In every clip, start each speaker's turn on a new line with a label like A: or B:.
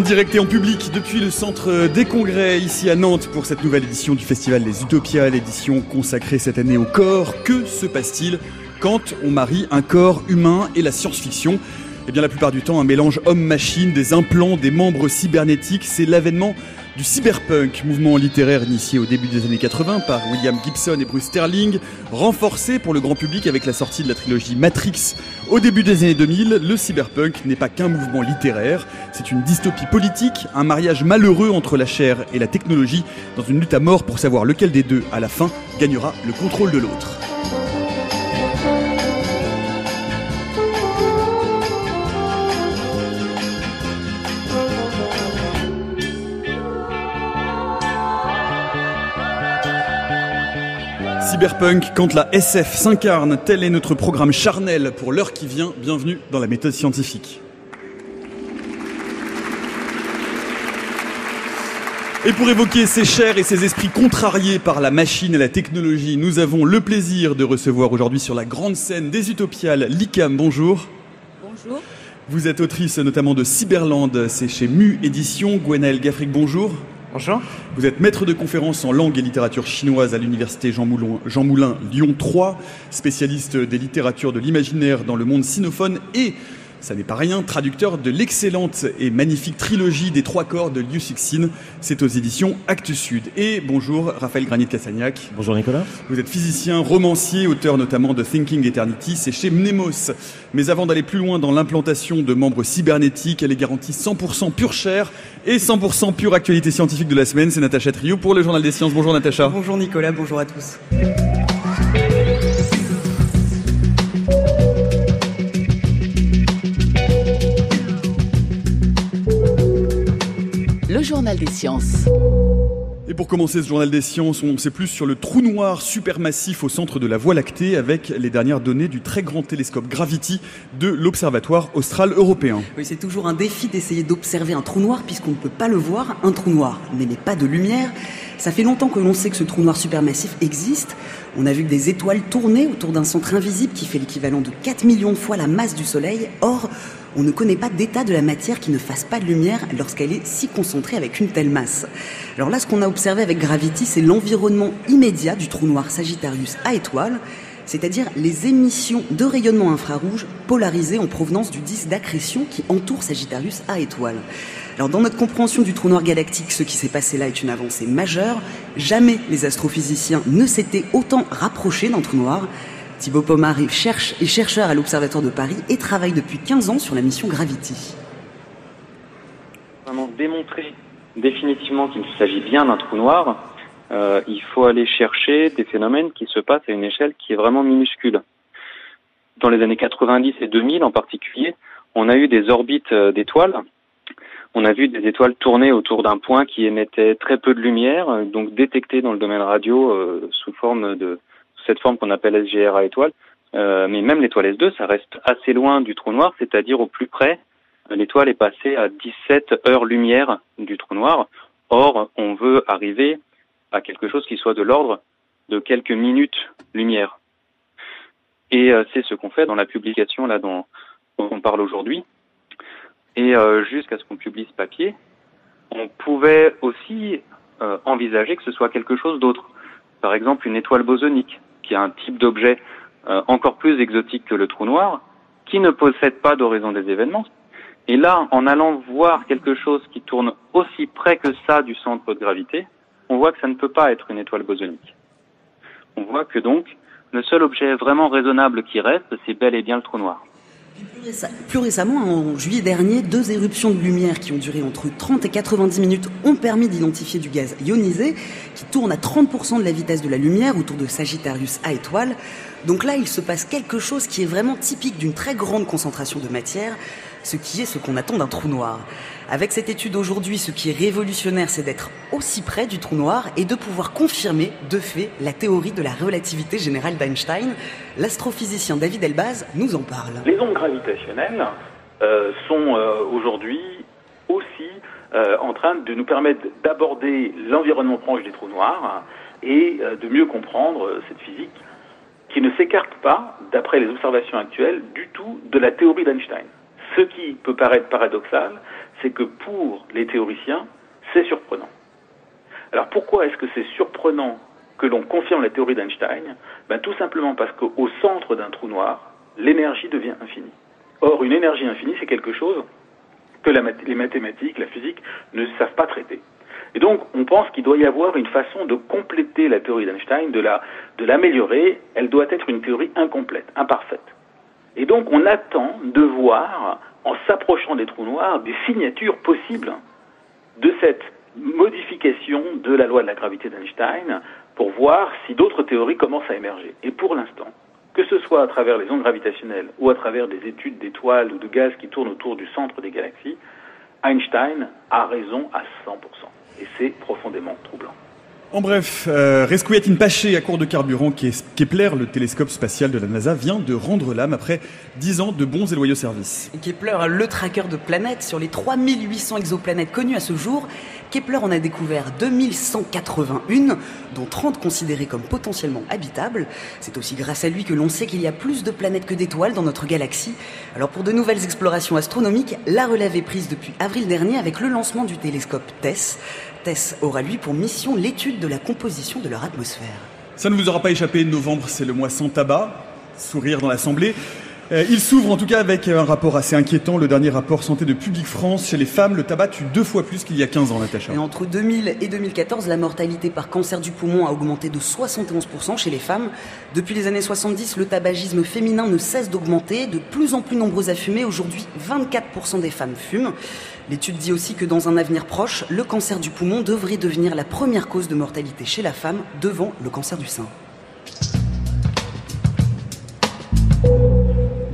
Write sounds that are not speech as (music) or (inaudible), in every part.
A: En direct et en public depuis le centre des congrès ici à Nantes pour cette nouvelle édition du festival des Utopias, l'édition consacrée cette année au corps. Que se passe-t-il quand on marie un corps humain et la science-fiction? Eh bien la plupart du temps un mélange homme-machine, des implants, des membres cybernétiques, c'est l'avènement du cyberpunk, mouvement littéraire initié au début des années 80 par William Gibson et Bruce Sterling, renforcé pour le grand public avec la sortie de la trilogie Matrix au début des années 2000, le cyberpunk n'est pas qu'un mouvement littéraire, c'est une dystopie politique, un mariage malheureux entre la chair et la technologie dans une lutte à mort pour savoir lequel des deux, à la fin, gagnera le contrôle de l'autre. Cyberpunk, quand la SF s'incarne, tel est notre programme charnel pour l'heure qui vient. Bienvenue dans la méthode scientifique. Et pour évoquer ces chairs et ces esprits contrariés par la machine et la technologie, nous avons le plaisir de recevoir aujourd'hui sur la grande scène des Utopiales Licam. Bonjour.
B: Bonjour.
A: Vous êtes autrice notamment de Cyberland, c'est chez Mu Édition. Gwenaël Gaffric, bonjour.
C: Bonjour.
A: Vous êtes maître de conférence en langue et littérature chinoise à l'université Jean Moulin, Jean Moulin Lyon 3, spécialiste des littératures de l'imaginaire dans le monde sinophone et ça n'est pas rien, traducteur de l'excellente et magnifique trilogie des trois corps de Liu Cixin. C'est aux éditions Actes Sud. Et bonjour, Raphaël Granit-Cassagnac.
C: Bonjour Nicolas.
A: Vous êtes physicien, romancier, auteur notamment de Thinking Eternity, c'est chez Mnemos. Mais avant d'aller plus loin dans l'implantation de membres cybernétiques, elle est garantie 100% pure chair et 100% pure actualité scientifique de la semaine. C'est Natacha Trio pour le Journal des Sciences. Bonjour Natacha.
B: Bonjour Nicolas, bonjour à tous.
D: Journal des sciences.
A: Et pour commencer ce journal des sciences, on sait plus sur le trou noir supermassif au centre de la Voie lactée avec les dernières données du très grand télescope Gravity de l'Observatoire austral européen.
B: Oui, c'est toujours un défi d'essayer d'observer un trou noir puisqu'on ne peut pas le voir. Un trou noir n'émet pas de lumière. Ça fait longtemps que l'on sait que ce trou noir supermassif existe. On a vu que des étoiles tournaient autour d'un centre invisible qui fait l'équivalent de 4 millions de fois la masse du Soleil. Or, on ne connaît pas d'état de la matière qui ne fasse pas de lumière lorsqu'elle est si concentrée avec une telle masse. Alors là, ce qu'on a observé avec Gravity, c'est l'environnement immédiat du trou noir Sagittarius à étoile, c'est-à-dire les émissions de rayonnement infrarouge polarisées en provenance du disque d'accrétion qui entoure Sagittarius à étoile. Alors dans notre compréhension du trou noir galactique, ce qui s'est passé là est une avancée majeure. Jamais les astrophysiciens ne s'étaient autant rapprochés d'un trou noir. Thibaut Pomar est, cherche, chercheur à l'Observatoire de Paris et travaille depuis 15 ans sur la mission Gravity.
E: Vraiment démontrer définitivement qu'il s'agit bien d'un trou noir, euh, il faut aller chercher des phénomènes qui se passent à une échelle qui est vraiment minuscule. Dans les années 90 et 2000 en particulier, on a eu des orbites euh, d'étoiles. On a vu des étoiles tourner autour d'un point qui émettait très peu de lumière, donc détecté dans le domaine radio euh, sous forme de cette forme qu'on appelle SGR à étoile. Euh, mais même l'étoile S2, ça reste assez loin du trou noir, c'est-à-dire au plus près, l'étoile est passée à 17 heures-lumière du trou noir. Or, on veut arriver à quelque chose qui soit de l'ordre de quelques minutes-lumière. Et euh, c'est ce qu'on fait dans la publication là dont on parle aujourd'hui. Et euh, jusqu'à ce qu'on publie ce papier, on pouvait aussi euh, envisager que ce soit quelque chose d'autre. Par exemple, une étoile bosonique, qui est un type d'objet euh, encore plus exotique que le trou noir, qui ne possède pas d'horizon des événements. Et là, en allant voir quelque chose qui tourne aussi près que ça du centre de gravité, on voit que ça ne peut pas être une étoile bosonique. On voit que donc, le seul objet vraiment raisonnable qui reste, c'est bel et bien le trou noir.
B: Plus récemment, en juillet dernier, deux éruptions de lumière qui ont duré entre 30 et 90 minutes ont permis d'identifier du gaz ionisé qui tourne à 30% de la vitesse de la lumière autour de Sagittarius A étoile. Donc là, il se passe quelque chose qui est vraiment typique d'une très grande concentration de matière, ce qui est ce qu'on attend d'un trou noir. Avec cette étude aujourd'hui, ce qui est révolutionnaire, c'est d'être aussi près du trou noir et de pouvoir confirmer, de fait, la théorie de la relativité générale d'Einstein. L'astrophysicien David Elbaz nous en parle.
F: Les ondes gravitationnelles euh, sont euh, aujourd'hui aussi euh, en train de nous permettre d'aborder l'environnement proche des trous noirs et de mieux comprendre cette physique qui ne s'écarte pas, d'après les observations actuelles, du tout de la théorie d'Einstein. Ce qui peut paraître paradoxal, c'est que pour les théoriciens, c'est surprenant. Alors pourquoi est-ce que c'est surprenant que l'on confirme la théorie d'Einstein? Ben, Tout simplement parce qu'au centre d'un trou noir, l'énergie devient infinie. Or, une énergie infinie, c'est quelque chose que les mathématiques, la physique ne savent pas traiter. Et donc, on pense qu'il doit y avoir une façon de compléter la théorie d'Einstein, de, la, de l'améliorer. Elle doit être une théorie incomplète, imparfaite. Et donc, on attend de voir, en s'approchant des trous noirs, des signatures possibles de cette modification de la loi de la gravité d'Einstein pour voir si d'autres théories commencent à émerger. Et pour l'instant, que ce soit à travers les ondes gravitationnelles ou à travers des études d'étoiles ou de gaz qui tournent autour du centre des galaxies, Einstein a raison à 100%. Et c'est profondément troublant.
A: En bref, euh, Rescouet Paché à court de carburant, Kepler, le télescope spatial de la NASA, vient de rendre l'âme après 10 ans de bons et loyaux services.
B: Kepler, le tracker de planètes, sur les 3800 exoplanètes connues à ce jour, Kepler en a découvert 2181, dont 30 considérées comme potentiellement habitables. C'est aussi grâce à lui que l'on sait qu'il y a plus de planètes que d'étoiles dans notre galaxie. Alors pour de nouvelles explorations astronomiques, la relève est prise depuis avril dernier avec le lancement du télescope TESS. TESS aura lui pour mission l'étude de la composition de leur atmosphère.
A: Ça ne vous aura pas échappé, novembre c'est le mois sans tabac, sourire dans l'Assemblée. Euh, il s'ouvre en tout cas avec un rapport assez inquiétant, le dernier rapport santé de Public France. Chez les femmes, le tabac tue deux fois plus qu'il y a 15 ans, Natacha.
B: Et entre 2000 et 2014, la mortalité par cancer du poumon a augmenté de 71% chez les femmes. Depuis les années 70, le tabagisme féminin ne cesse d'augmenter, de plus en plus nombreux à fumer. Aujourd'hui, 24% des femmes fument. L'étude dit aussi que dans un avenir proche, le cancer du poumon devrait devenir la première cause de mortalité chez la femme devant le cancer du sein.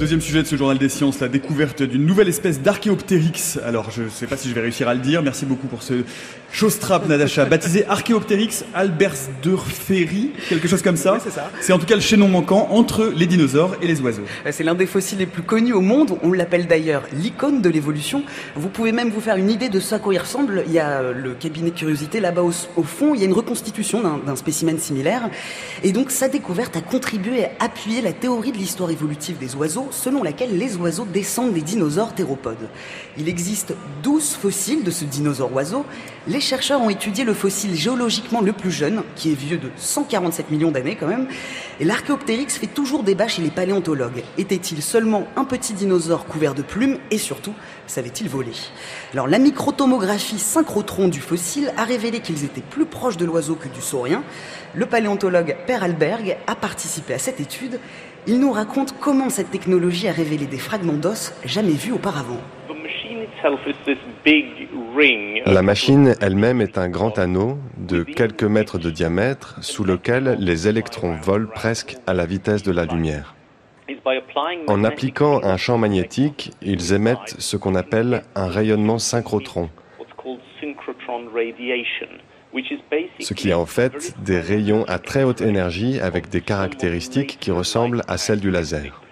A: Deuxième sujet de ce journal des sciences, la découverte d'une nouvelle espèce d'Archéoptérix. Alors, je ne sais pas si je vais réussir à le dire. Merci beaucoup pour ce chose-trap, Nadacha. (laughs) Baptisé Archéoptérix albersdorferi, quelque chose comme ça.
B: c'est ça.
A: C'est en tout cas le chaînon manquant entre les dinosaures et les oiseaux.
B: Euh, c'est l'un des fossiles les plus connus au monde. On l'appelle d'ailleurs l'icône de l'évolution. Vous pouvez même vous faire une idée de ça à quoi il ressemble. Il y a euh, le cabinet de curiosité là-bas au, au, fond. Il y a une reconstitution d'un spécimen similaire. Et donc, sa découverte a contribué à appuyer la théorie de l'histoire évolutive des oiseaux selon laquelle les oiseaux descendent des dinosaures théropodes. Il existe 12 fossiles de ce dinosaure oiseau. Les chercheurs ont étudié le fossile géologiquement le plus jeune, qui est vieux de 147 millions d'années quand même. Et l'Archéoptérix fait toujours débat chez les paléontologues. Était-il seulement un petit dinosaure couvert de plumes et surtout, savait-il voler? Alors la microtomographie synchrotron du fossile a révélé qu'ils étaient plus proches de l'oiseau que du saurien. Le paléontologue Per Alberg a participé à cette étude il nous raconte comment cette technologie a révélé des fragments d'os jamais vus auparavant.
C: La machine elle-même est un grand anneau de quelques mètres de diamètre sous lequel les électrons volent presque à la vitesse de la lumière. En appliquant un champ magnétique, ils émettent ce qu'on appelle un rayonnement synchrotron ce qui est en fait des rayons à très haute énergie avec des caractéristiques qui ressemblent à celles du laser.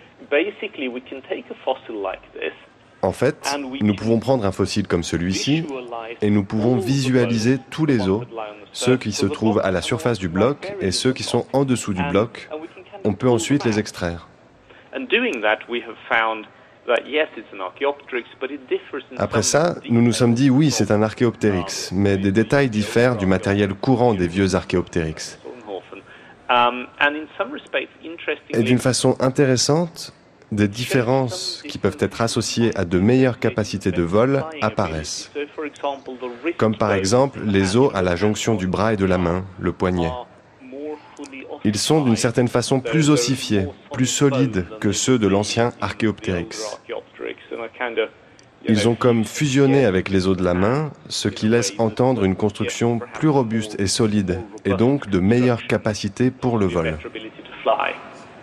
C: En fait, nous pouvons prendre un fossile comme celui-ci et nous pouvons visualiser tous les os, ceux qui se trouvent à la surface du bloc et ceux qui sont en dessous du bloc. On peut ensuite les extraire. Après ça, nous nous sommes dit oui, c'est un archéoptérix, mais des détails diffèrent du matériel courant des vieux archéoptérix. Um, Et d'une façon intéressante, des différences qui peuvent être associées à de meilleures capacités de vol apparaissent. Comme par exemple les os à la jonction du bras et de la main, le poignet. Ils sont d'une certaine façon plus ossifiés, plus solides que ceux de l'ancien Archéoptérix. Ils ont comme fusionné avec les os de la main, ce qui laisse entendre une construction plus robuste et solide, et donc de meilleures capacités pour le vol.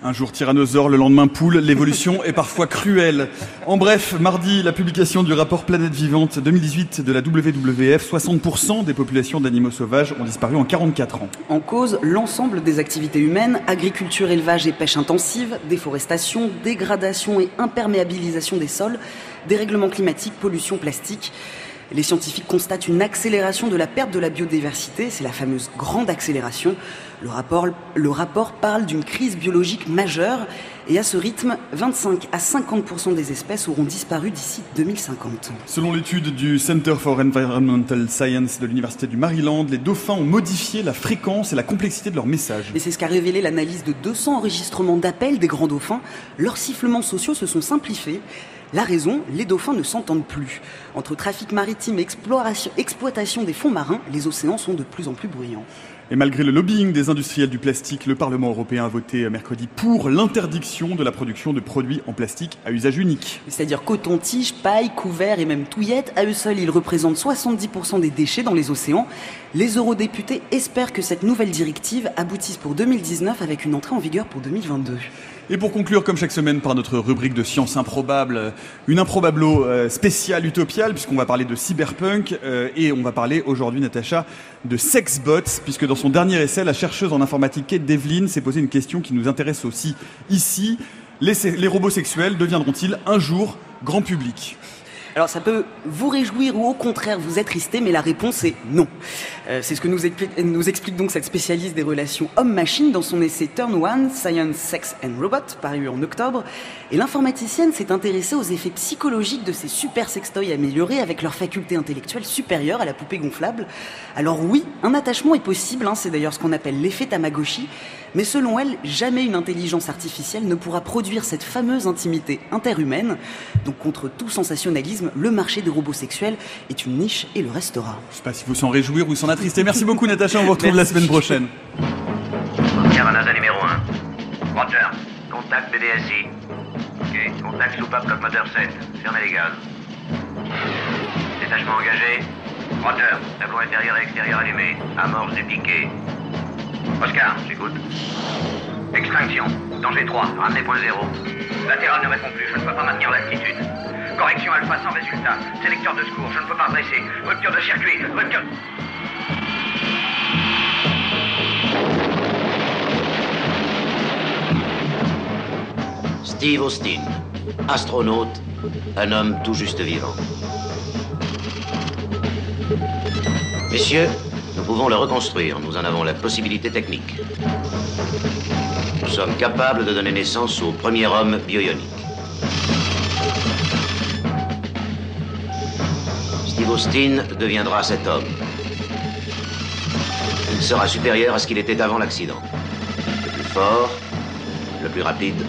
A: Un jour tyrannosaure, le lendemain poule, l'évolution est parfois cruelle. En bref, mardi, la publication du rapport Planète Vivante 2018 de la WWF, 60% des populations d'animaux sauvages ont disparu en 44 ans.
B: En cause, l'ensemble des activités humaines, agriculture, élevage et pêche intensive, déforestation, dégradation et imperméabilisation des sols, dérèglement climatique, pollution plastique. Les scientifiques constatent une accélération de la perte de la biodiversité, c'est la fameuse grande accélération. Le rapport, le rapport parle d'une crise biologique majeure Et à ce rythme, 25 à 50% des espèces auront disparu d'ici 2050.
A: Selon l'étude du Center for Environmental Science de l'Université du Maryland, les dauphins ont modifié la fréquence et la complexité de leur message.
B: Et c'est ce qu'a révélé l'analyse de 200 enregistrements d'appels des grands dauphins. Leurs sifflements sociaux se sont simplifiés. La raison, les dauphins ne s'entendent plus. Entre trafic maritime et exploitation des fonds marins, les océans sont de plus en plus bruyants.
A: Et malgré le lobbying des industriels du plastique, le Parlement européen a voté mercredi pour l'interdiction de la production de produits en plastique à usage unique.
B: C'est-à-dire coton, tige, paille, couvert et même touillettes. À eux seuls, ils représentent 70% des déchets dans les océans. Les eurodéputés espèrent que cette nouvelle directive aboutisse pour 2019 avec une entrée en vigueur pour 2022.
A: Et pour conclure, comme chaque semaine, par notre rubrique de science improbable, une improbablo euh, spéciale utopiale, puisqu'on va parler de cyberpunk, euh, et on va parler aujourd'hui, Natacha, de sexbots, puisque dans son dernier essai, la chercheuse en informatique Kate Devlin s'est posé une question qui nous intéresse aussi ici. les robots sexuels deviendront-ils un jour grand public?
B: Alors ça peut vous réjouir ou au contraire vous attrister, mais la réponse est non. Euh, c'est ce que nous explique, donc cette spécialiste des relations homme-machine dans son essai Turn One, Science, Sex and Robot, paru en octobre. Et l'informaticienne s'est intéressée aux effets psychologiques de ces super sextoys améliorés avec leur faculté intellectuelle supérieure à la poupée gonflable. Alors oui, un attachement est possible, hein, c'est d'ailleurs ce qu'on appelle l'effet Tamagotchi. Mais selon elle, jamais une intelligence artificielle ne pourra produire cette fameuse intimité interhumaine. Donc contre tout sensationnalisme, le marché des robots sexuels est une niche et le restera.
A: Je sais pas s'il faut s'en réjouir ou s'en attrister. Merci beaucoup Natacha, on vous retrouve la semaine prochaine.
D: Caravana numéro 1. Roger, contact BDSI. Ok, contact soupape moteur 7. Fermez les gaz. Détachement engagé. Roger, tableau intérieur et extérieur allumé. Amorce du piqué. Oscar, j'écoute. Extinction. Danger 3. Ramenez point 0. Latéral ne répond plus. Je ne peux pas maintenir l'altitude. Correction alpha sans résultat. Sélecteur de secours. Je ne peux pas dresser. Rupture de circuit. Rupture. Steve Austin, astronaute, un homme tout juste vivant. Messieurs, nous pouvons le reconstruire, nous en avons la possibilité technique. Nous sommes capables de donner naissance au premier homme bioionique. Steve Austin deviendra cet homme. Il sera supérieur à ce qu'il était avant l'accident. Le plus fort, le plus rapide,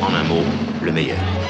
D: en un mot, le meilleur.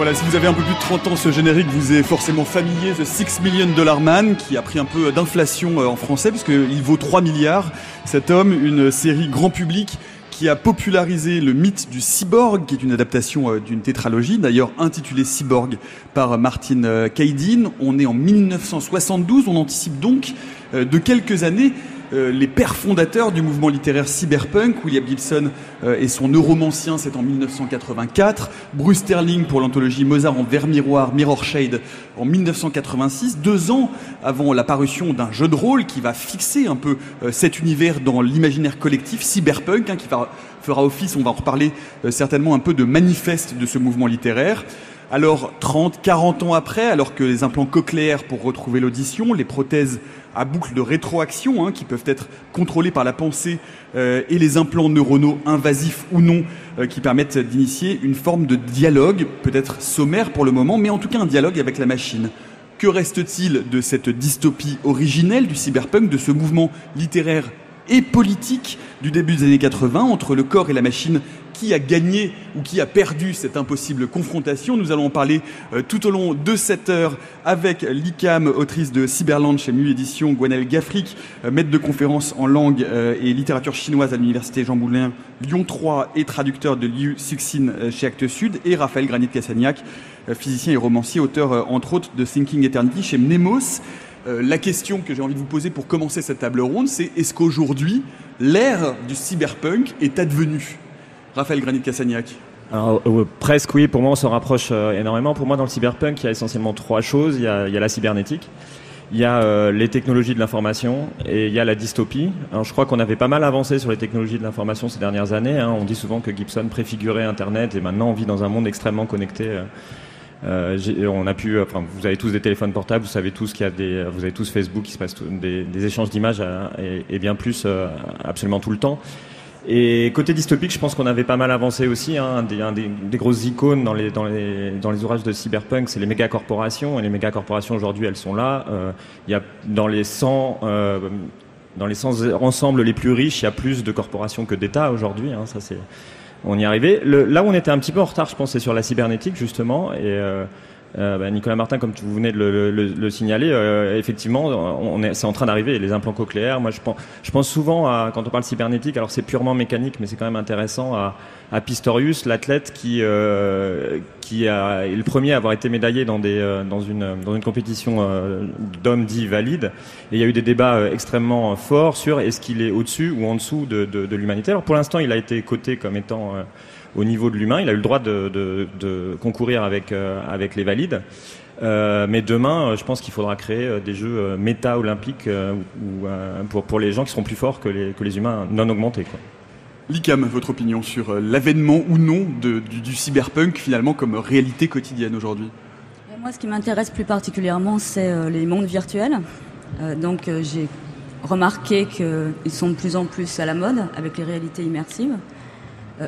A: Voilà, si vous avez un peu plus de 30 ans, ce générique vous est forcément familier, The 6 Million Dollar Man, qui a pris un peu d'inflation euh, en français, puisqu'il vaut 3 milliards. Cet homme, une série grand public qui a popularisé le mythe du cyborg, qui est une adaptation euh, d'une tétralogie, d'ailleurs intitulée Cyborg par Martin euh, Kaydin. On est en 1972, on anticipe donc de quelques années euh, les pères fondateurs du mouvement littéraire cyberpunk. William Gibson euh, et son neuromancien, c'est en 1984. Bruce Sterling pour l'anthologie Mozart en verre miroir, Mirror Shade en 1986, deux ans avant la parution d'un jeu de rôle qui va fixer un peu euh, cet univers dans l'imaginaire collectif cyberpunk, hein, qui fera office, on va en reparler certainement un peu de manifeste de ce mouvement littéraire. Alors 30, 40 ans après, alors que les implants cochléaires pour retrouver l'audition, les prothèses à boucle de rétroaction hein, qui peuvent être contrôlées par la pensée euh, et les implants neuronaux invasifs ou non euh, qui permettent d'initier une forme de dialogue, peut-être sommaire pour le moment, mais en tout cas un dialogue avec la machine. Que reste-t-il de cette dystopie originelle du cyberpunk, de ce mouvement littéraire et politique du début des années 80 entre le corps et la machine qui a gagné ou qui a perdu cette impossible confrontation. Nous allons en parler euh, tout au long de cette heure avec l'ICAM, autrice de Cyberland chez Mu Édition, Gwenelle Gaffric, euh, maître de conférence en langue euh, et littérature chinoise à l'Université Jean Moulin Lyon 3 et traducteur de Liu Suxin chez Actes Sud, et Raphaël Granit-Cassagnac, physicien et romancier, auteur entre autres de Thinking Eternity chez Mnemos. la question que j'ai envie de vous poser pour commencer cette table ronde, c'est est-ce qu'aujourd'hui, l'ère du cyberpunk est advenue? Raphaël Granit-Cassagnac
G: euh, presque oui, pour moi on se rapproche euh, énormément. Pour moi dans le cyberpunk il y a essentiellement trois choses. Il y a, la cybernétique, il y a euh, les technologies de l'information et il y a la dystopie. Je crois qu'on avait pas mal avancé sur les technologies de l'information ces dernières années. Hein. On dit souvent que Gibson préfigurait Internet et maintenant on vit dans un monde extrêmement connecté on a pu, vous avez tous des téléphones portables, vous savez tous qu'il y a des, vous avez tous Facebook, qui se passe des, échanges d'images et, bien plus absolument tout le temps. Et côté dystopique, je pense qu'on avait pas mal avancé aussi. Hein. Un, des, grosses icônes dans les, dans les, dans les ouvrages de cyberpunk, c'est les méga corporations. Et les méga corporations aujourd'hui, elles sont là. Euh, y a dans les 100 euh, dans les 100 ensembles les plus riches, il y a plus de corporations que d'États aujourd'hui. Hein. Ça c'est on y est arrivé. Là où on était un petit peu en retard, je pense, c'est sur la cybernétique justement. Et euh, euh, bah, Nicolas Martin, comme vous venez de le, signaler, euh, effectivement, on est, c'est en train d'arriver. Les implants cochléaires, moi, je pense, souvent à, quand on parle cybernétique, alors c'est purement mécanique, mais c'est quand même intéressant à, Pistorius, l'athlète qui, euh, est le premier à avoir été médaillé dans une compétition d'hommes dits valides. Et il y a eu des débats extrêmement forts sur est-ce qu'il est au-dessus ou en dessous de, de, de l'humanité. Alors pour l'instant, il a été coté comme étant au niveau de l'humain. Il a eu le droit de, concourir avec, euh, avec les valides. Euh, mais demain, euh, je pense qu'il faudra créer des jeux méta-olympiques pour, pour les gens qui seront plus forts que les, que les humains non augmentés. Quoi.
A: Licam, votre opinion sur l'avènement ou non du, du, cyberpunk finalement comme réalité quotidienne aujourd'hui?
H: Moi, ce qui m'intéresse plus particulièrement, c'est les mondes virtuels. donc, j'ai remarqué qu'ils sont de plus en plus à la mode avec les réalités immersives.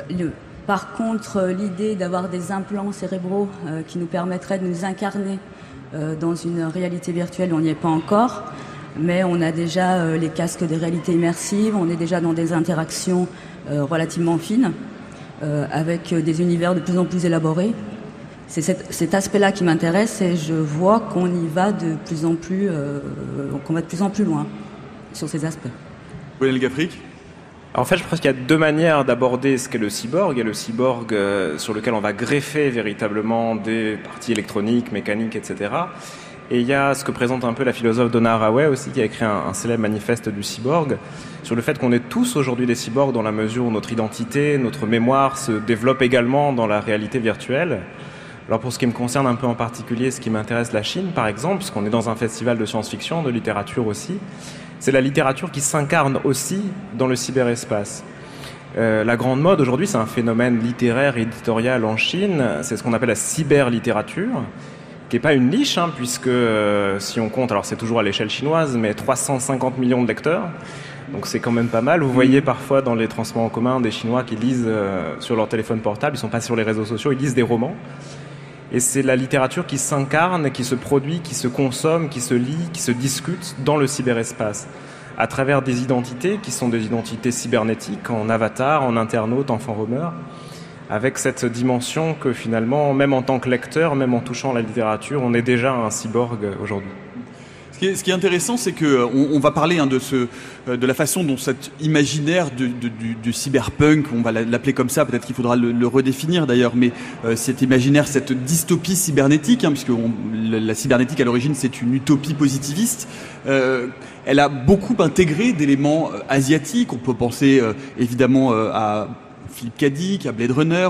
H: Le, par contre, euh, l'idée d'avoir des implants cérébraux euh, qui nous permettraient de nous incarner euh, dans une réalité virtuelle, on n'y est pas encore. Mais on a déjà les casques des réalités immersives, on est déjà dans des interactions relativement fines, avec des univers de plus en plus élaborés. C'est cet, aspect-là qui m'intéresse et je vois qu'on y va de plus en plus, qu'on va de plus en plus loin sur ces aspects.
I: En fait, je pense qu'il y a deux manières d'aborder ce qu'est le cyborg. Il y a le cyborg euh, sur lequel on va greffer véritablement des parties électroniques, mécaniques, etc. Et il y a ce que présente un peu la philosophe Donna Haraway aussi, qui a écrit un, célèbre manifeste du cyborg, sur le fait qu'on est tous aujourd'hui des cyborgs dans la mesure où notre identité, notre mémoire se développe également dans la réalité virtuelle. Alors pour ce qui me concerne un peu en particulier, ce qui m'intéresse la Chine par exemple, puisqu'on est dans un festival de science-fiction, de littérature aussi, c'est la littérature qui s'incarne aussi dans le cyberespace. Euh, la grande mode aujourd'hui, c'est un phénomène littéraire et éditorial en Chine. C'est ce qu'on appelle la cyberlittérature, qui n'est pas une niche, hein, puisque euh, si on compte, alors c'est toujours à l'échelle chinoise, mais 350 millions de lecteurs. Donc c'est quand même pas mal. Vous voyez parfois dans les transports en commun des Chinois qui lisent euh, sur leur téléphone portable, ils sont pas sur les réseaux sociaux, ils lisent des romans. Et c'est la littérature qui s'incarne, qui se produit, qui se consomme, qui se lit, qui se discute dans le cyberespace, à travers des identités qui sont des identités cybernétiques, en avatar, en internaute, en roamer, avec cette dimension que finalement, même en tant que lecteur, même en touchant la littérature, on est déjà un cyborg aujourd'hui
A: ce qui est intéressant, c'est que euh, va parler hein, euh, de la façon dont cet imaginaire du, cyberpunk, on va l'appeler comme ça, peut-être qu'il faudra le, redéfinir d'ailleurs, mais euh, cet imaginaire, cette dystopie cybernétique, hein, puisque la, cybernétique à l'origine c'est une utopie positiviste, elle a beaucoup intégré d'éléments asiatiques. On peut penser évidemment à Philippe Cadic, à Blade Runner.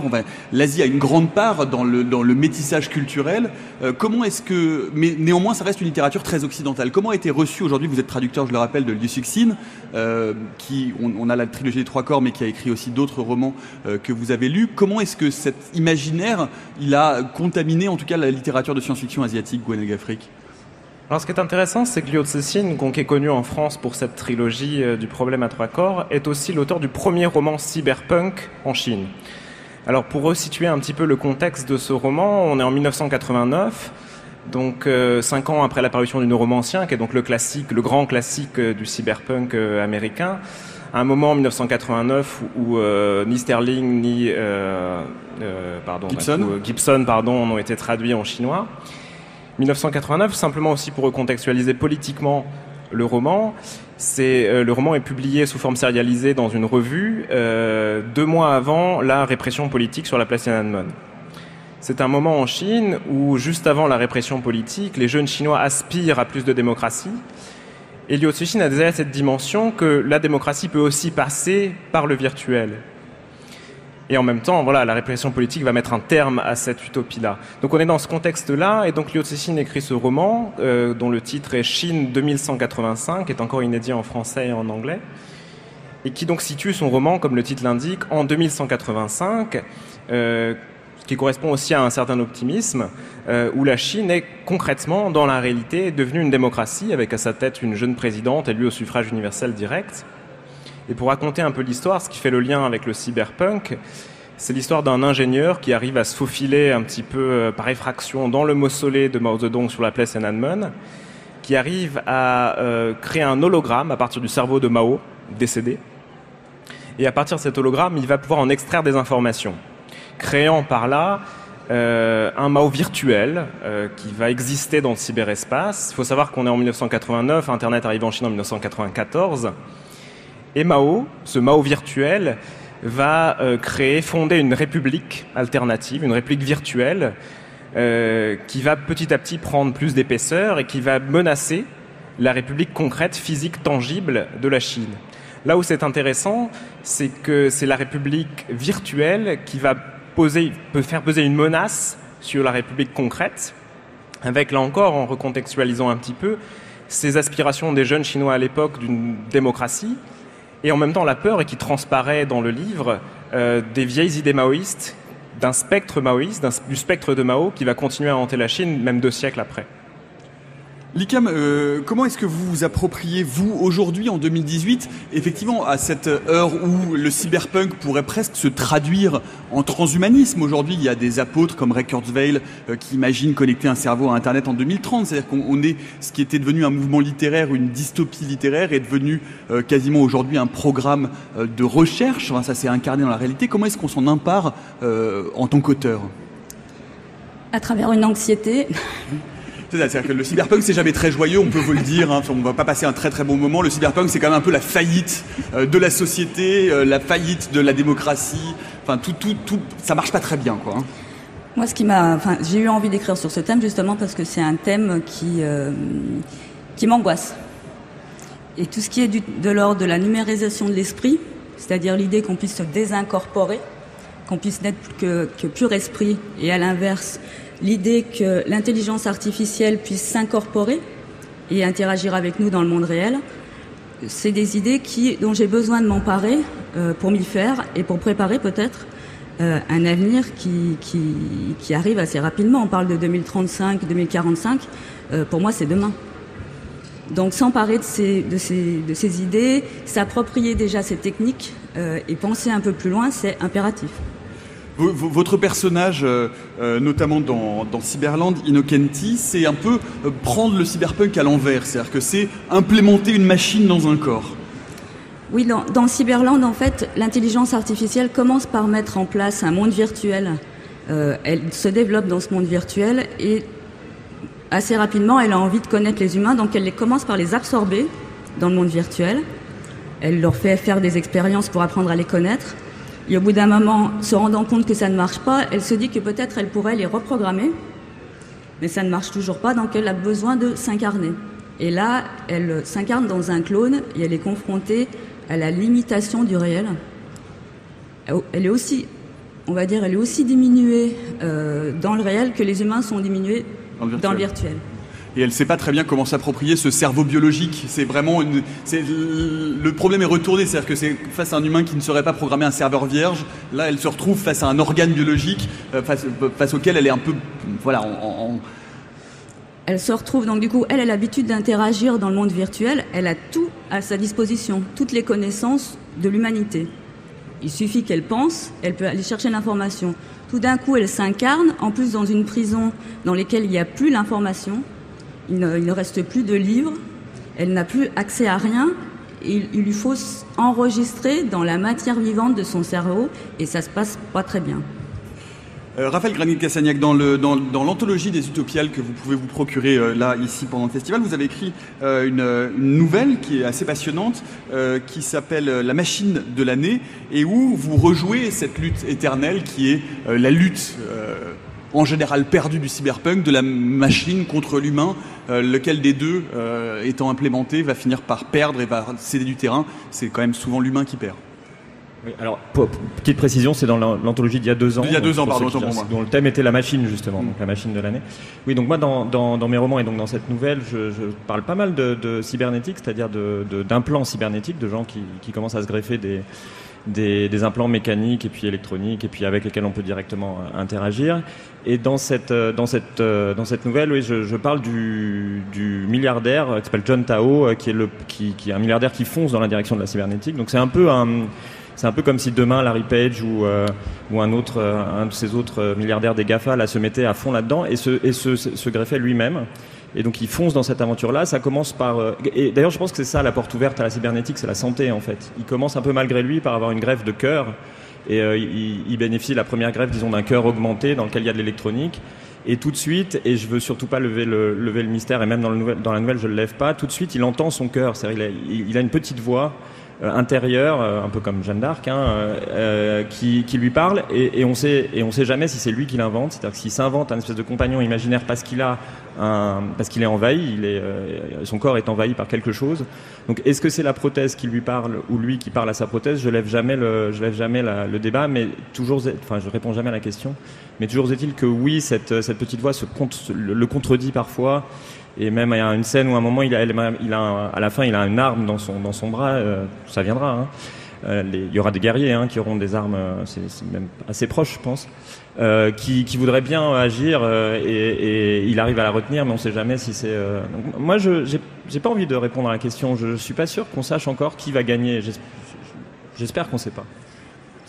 A: L'Asie a une grande part dans le, dans le métissage culturel. Euh, comment est-ce que, mais néanmoins, ça reste une littérature très occidentale. Comment a été reçu aujourd'hui Vous êtes traducteur, je le rappelle, de Liu Cixin, euh, qui, on, a la trilogie des trois corps, mais qui a écrit aussi d'autres romans euh, que vous avez lus. Comment est-ce que cet imaginaire, il a contaminé, en tout cas, la littérature de science-fiction asiatique, Gwen Gafric
I: alors ce qui est intéressant, c'est que Liu Cixin, qui est connu en France pour cette trilogie euh, du problème à trois corps, est aussi l'auteur du premier roman cyberpunk en Chine. Alors pour resituer un petit peu le contexte de ce roman, on est en 1989, donc euh, cinq ans après l'apparition du Neuromancien, qui est donc le classique, le grand classique euh, du cyberpunk américain. À un moment en 1989 où, ni Sterling ni pardon,
A: Gibson,
I: Gibson pardon, ont été traduits en chinois. 1989, simplement aussi pour recontextualiser politiquement le roman. Euh, le roman est publié sous forme sérialisée dans une revue euh, deux mois avant la répression politique sur la place Tiananmen. C'est un moment en Chine où, juste avant la répression politique, les jeunes Chinois aspirent à plus de démocratie. Et Liu Cixin a déjà cette dimension que la démocratie peut aussi passer par le virtuel. Et en même temps, voilà, la répression politique va mettre un terme à cette utopie-là. Donc on est dans ce contexte-là, et donc Liu Cixin écrit ce roman, euh, dont le titre est Chine 2185, qui est encore inédit en français et en anglais, et qui donc situe son roman, comme le titre l'indique, en 2185. Euh, ce qui correspond aussi à un certain optimisme, euh, où la Chine est concrètement, dans la réalité, devenue une démocratie, avec à sa tête une jeune présidente élue au suffrage universel direct. Et pour raconter un peu l'histoire, ce qui fait le lien avec le cyberpunk, c'est l'histoire d'un ingénieur qui arrive à se faufiler un petit peu euh, par effraction dans le mausolée de Mao Zedong sur la place Tiananmen, qui arrive à euh, créer un hologramme à partir du cerveau de Mao, décédé. Et à partir de cet hologramme, il va pouvoir en extraire des informations créant par là euh, un Mao virtuel qui va exister dans le cyberespace. Il faut savoir qu'on est en 1989, Internet arrive en Chine en 1994. Et Mao, ce Mao virtuel, va euh, créer, fonder une république alternative, une république virtuelle, qui va petit à petit prendre plus d'épaisseur et qui va menacer la république concrète, physique, tangible de la Chine. Là où c'est intéressant, c'est que c'est la république virtuelle qui va peut faire peser une menace sur la République concrète, avec là encore, en recontextualisant un petit peu, ces aspirations des jeunes Chinois à l'époque d'une démocratie, et en même temps la peur, et qui transparaît dans le livre, euh, des vieilles idées maoïstes, d'un spectre maoïste, du spectre de Mao qui va continuer à hanter la Chine même deux siècles après.
A: Licam, euh, comment est-ce que vous vous appropriez, vous, aujourd'hui, en 2018, effectivement, à cette heure où le cyberpunk pourrait presque se traduire en transhumanisme? Aujourd'hui, il y a des apôtres comme Ray Kurzweil euh, qui imaginent connecter un cerveau à Internet en 2030. C'est-à-dire qu'on est, ce qui était devenu un mouvement littéraire, une dystopie littéraire, est devenu euh, quasiment aujourd'hui un programme de recherche. Enfin, ça s'est incarné dans la réalité. Comment est-ce qu'on s'en empare en tant qu'auteur?
H: À travers une anxiété. (laughs)
A: C'est-à-dire que le cyberpunk, c'est jamais très joyeux, on peut vous le dire. Hein. On va pas passer un très très bon moment. Le cyberpunk, c'est quand même un peu la faillite euh, de la société, euh, la faillite de la démocratie. Enfin, tout, tout, tout, ça marche pas très bien, quoi. Hein.
H: Moi, ce qui m'a, j'ai eu envie d'écrire sur ce thème justement parce que c'est un thème qui, euh, qui m'angoisse. Et tout ce qui est de l'ordre de la numérisation de l'esprit, c'est-à-dire l'idée qu'on puisse se désincorporer, qu'on puisse n'être que, que pur esprit, et à l'inverse, l'idée que l'intelligence artificielle puisse s'incorporer et interagir avec nous dans le monde réel, c'est des idées dont j'ai besoin de m'emparer euh, pour m'y faire et pour préparer peut-être euh, un avenir qui, arrive assez rapidement. On parle de 2035, 2045. Euh, pour moi, c'est demain. Donc s'emparer de ces idées, s'approprier déjà ces techniques et penser un peu plus loin, c'est impératif.
A: Votre personnage, euh, euh, notamment dans, Cyberland, Innocenti, c'est un peu euh, prendre le cyberpunk à l'envers, c'est-à-dire que c'est implémenter une machine dans un corps.
H: Oui, dans, Cyberland, en fait, l'intelligence artificielle commence par mettre en place un monde virtuel. elle se développe dans ce monde virtuel et assez rapidement, elle a envie de connaître les humains, donc elle commence par les absorber dans le monde virtuel. Elle leur fait faire des expériences pour apprendre à les connaître. Et au bout d'un moment, se rendant compte que ça ne marche pas, elle se dit que peut-être elle pourrait les reprogrammer, mais ça ne marche toujours pas, donc elle a besoin de s'incarner. Et là, elle s'incarne dans un clone et elle est confrontée à la limitation du réel. Elle est aussi, on va dire, elle est aussi diminuée euh, dans le réel que les humains sont diminués dans le virtuel
A: et elle ne sait pas très bien comment s'approprier ce cerveau biologique. C'est vraiment une, le problème est retourné, c'est-à-dire que c'est face à un humain qui ne saurait pas programmer un serveur vierge. Là, elle se retrouve face à un organe biologique euh, face, auquel elle est un peu, voilà, en,
H: Elle se retrouve donc du coup, elle a l'habitude d'interagir dans le monde virtuel. Elle a tout à sa disposition, toutes les connaissances de l'humanité. Il suffit qu'elle pense, elle peut aller chercher l'information. Tout d'un coup, elle s'incarne, en plus dans une prison dans laquelle il n'y a plus l'information. Il ne, reste plus de livres, elle n'a plus accès à rien. Il, lui faut enregistrer dans la matière vivante de son cerveau et ça se passe pas très bien.
A: Euh, Raphaël Granit-Cassagnac, dans, l'anthologie des Utopiales que vous pouvez vous procurer euh, là, ici, pendant le festival, vous avez écrit euh, une, nouvelle qui est assez passionnante, qui s'appelle La machine de l'année, et où vous rejouez cette lutte éternelle qui est la lutte en général perdu du cyberpunk, de la machine contre l'humain, euh, lequel des deux, euh, étant implémenté, va finir par perdre et va céder du terrain. C'est quand même souvent l'humain qui perd.
G: Oui, alors, petite précision, c'est dans l'anthologie d'il y a deux ans.
A: Il y a deux ans, pardon,
G: Dont le thème était la machine, justement, donc la machine de l'année. Oui, donc moi, dans, dans, mes romans et donc dans cette nouvelle, je, parle pas mal de, cybernétique, c'est-à-dire d'implants cybernétiques, de gens qui, qui, commencent à se greffer des, des, implants mécaniques et puis électroniques et puis avec lesquels on peut directement euh, interagir. Et dans cette, euh, dans cette, euh, dans cette nouvelle, oui, je, parle du, du milliardaire qui s'appelle John Tao, qui est, le, qui, qui est un milliardaire qui fonce dans la direction de la cybernétique. Donc c'est un peu un c'est un peu comme si demain Larry Page ou, ou un autre, un de ces autres milliardaires des GAFA là, se mettait à fond là-dedans et se, et se, se greffait lui-même. Et donc il fonce dans cette aventure-là. Ça commence par. Euh, et d'ailleurs, je pense que c'est ça la porte ouverte à la cybernétique, c'est la santé en fait. Il commence un peu malgré lui par avoir une greffe de cœur. Et euh, il, bénéficie de la première greffe, disons, d'un cœur augmenté dans lequel il y a de l'électronique. Et tout de suite, et je veux surtout pas lever le, lever le mystère, et même dans, le dans la nouvelle, je le lève pas, tout de suite, il entend son cœur. C'est-à-dire, il, il a une petite voix euh, intérieur, euh, un peu comme Jeanne d'Arc, hein, qui, qui, lui parle et, et, on sait et on sait jamais si c'est lui qui l'invente, c'est-à-dire s'il s'invente un espèce de compagnon imaginaire parce qu'il a un, parce qu'il est envahi, il est, son corps est envahi par quelque chose. Donc est-ce que c'est la prothèse qui lui parle ou lui qui parle à sa prothèse? Je lève jamais le, je lève jamais le débat, mais toujours, enfin je réponds jamais à la question. Mais toujours est-il que oui, cette, cette petite voix se le contredit parfois. Et même il y a une scène où à un moment il a à la fin il a une arme dans son dans son bras. Euh, ça viendra. Hein. Euh, il y aura des guerriers hein, qui auront des armes, euh, c'est même assez proche, je pense, euh, qui, voudraient bien agir et, il arrive à la retenir, mais on ne sait jamais si c'est. moi, je j'ai pas envie de répondre à la question. Je, je suis pas sûr qu'on sache encore qui va gagner. J'espère qu'on ne sait pas.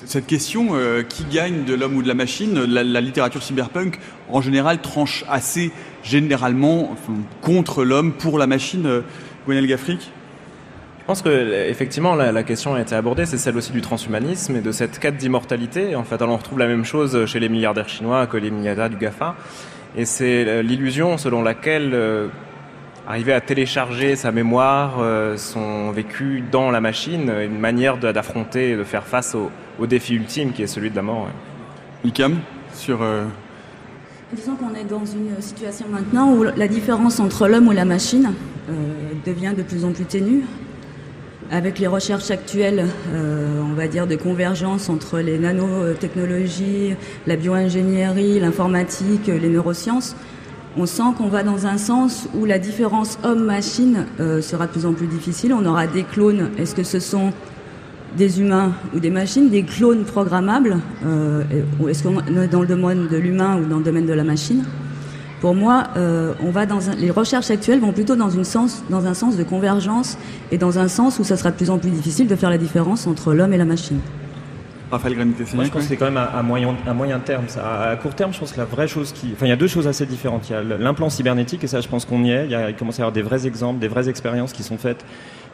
A: Cette question, qui gagne de l'homme ou de la machine, la, littérature cyberpunk, en général, tranche assez généralement contre l'homme, pour la machine. Gwenel Gaffric?
I: Je pense que effectivement la, question a été abordée, c'est celle aussi du transhumanisme et de cette quête d'immortalité. En fait, on retrouve la même chose chez les milliardaires chinois que les milliardaires du Gafa, et c'est euh, l'illusion selon laquelle euh, arriver à télécharger sa mémoire, son vécu dans la machine, une manière d'affronter, et de faire face au, défi ultime qui est celui de la mort.
A: Icam sur
H: Disons qu'on est dans une situation maintenant où la différence entre l'homme ou la machine euh, devient de plus en plus ténue. Avec les recherches actuelles, euh, on va dire, de convergence entre les nanotechnologies, la bioingénierie, l'informatique, les neurosciences, on sent qu'on va dans un sens où la différence homme-machine euh, sera de plus en plus difficile. On aura des clones. Est-ce que ce sont des humains ou des machines, des clones programmables, euh, est-ce qu'on est dans le domaine de l'humain ou dans le domaine de la machine? Pour moi, euh, on va dans les recherches actuelles vont plutôt dans, une sens, dans un sens de convergence et dans un sens où ça sera de plus en plus difficile de faire la différence entre l'homme et la machine.
A: Raphaël
G: Moi, je pense que c'est quand même à, moyen, à moyen terme. Ça. À court terme, je pense que la vraie chose qui. Enfin, il y a deux choses assez différentes. Il y a l'implant cybernétique, et ça, je pense qu'on y est. Il, y a, il commence à y avoir des vrais exemples, des vraies expériences qui sont faites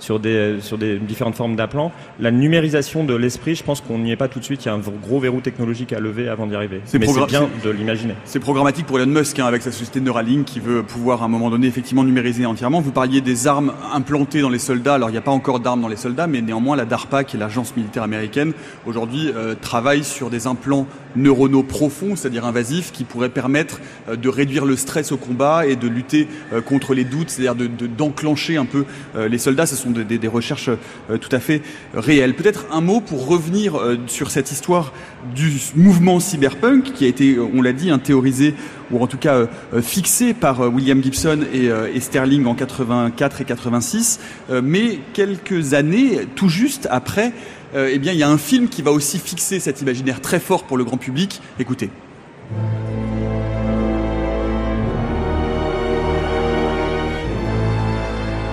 G: sur des, sur des différentes formes d'applants. La numérisation de l'esprit, je pense qu'on n'y est pas tout de suite. Il y a un gros verrou technologique à lever avant d'y arriver. C'est bien de l'imaginer.
A: C'est programmatique pour Elon Musk hein, avec sa société Neuralink qui veut pouvoir à un moment donné effectivement numériser entièrement. Vous parliez des armes implantées dans les soldats. Alors il n'y a pas encore d'armes dans les soldats, mais néanmoins la DARPA, qui est l'agence militaire américaine, aujourd'hui euh, travaille sur des implants neuronaux profonds, c'est-à-dire invasifs, qui pourraient permettre euh, de réduire le stress au combat et de lutter euh, contre les doutes, c'est-à-dire d'enclencher un peu les soldats. Ce sont des, recherches euh, tout à fait réelles. Peut-être un mot pour revenir euh, sur cette histoire du mouvement cyberpunk qui a été, euh, on l'a dit, hein, théorisé ou en tout cas fixé par William Gibson et, Sterling en 84 et 86. mais quelques années, tout juste après, eh bien, il y a un film qui va aussi fixer cet imaginaire très fort pour le grand public. Écoutez.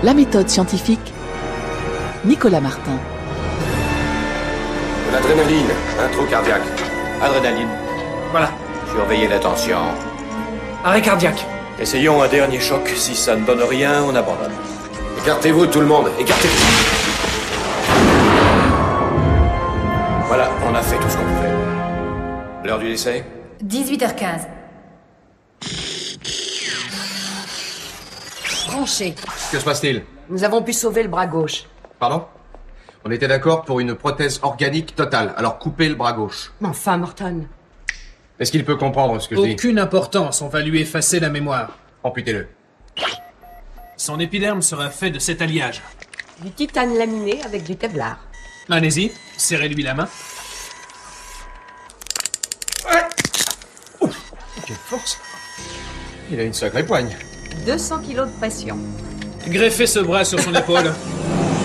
J: La méthode scientifique Nicolas Martin.
K: L'adrénaline, intro cardiaque.
L: Adrénaline.
K: Voilà. Surveillez la tension.
L: Arrêt cardiaque.
K: Essayons un dernier choc. Si ça ne donne rien, on abandonne. Écartez-vous tout le monde, écartez-vous. Voilà, on a fait tout ce qu'on pouvait. L'heure du décès
M: 18h15. Branché.
K: Que se passe-t-il?
M: Nous avons pu sauver le bras gauche.
K: Pardon? On était d'accord pour une prothèse organique totale, alors coupez le bras gauche.
M: Mais enfin, Morton.
K: Est-ce qu'il peut comprendre ce que je dis?
L: Aucune importance, on va lui effacer la mémoire.
K: Amputez-le.
L: Son épiderme sera fait de cet alliage.
M: Du titane laminé avec du Kevlar.
L: Allez-y, serrez-lui la main.
K: Oh, quelle force Il a une sacrée poigne.
M: 200 kilos de pression.
L: Greffez ce bras sur son épaule. (laughs)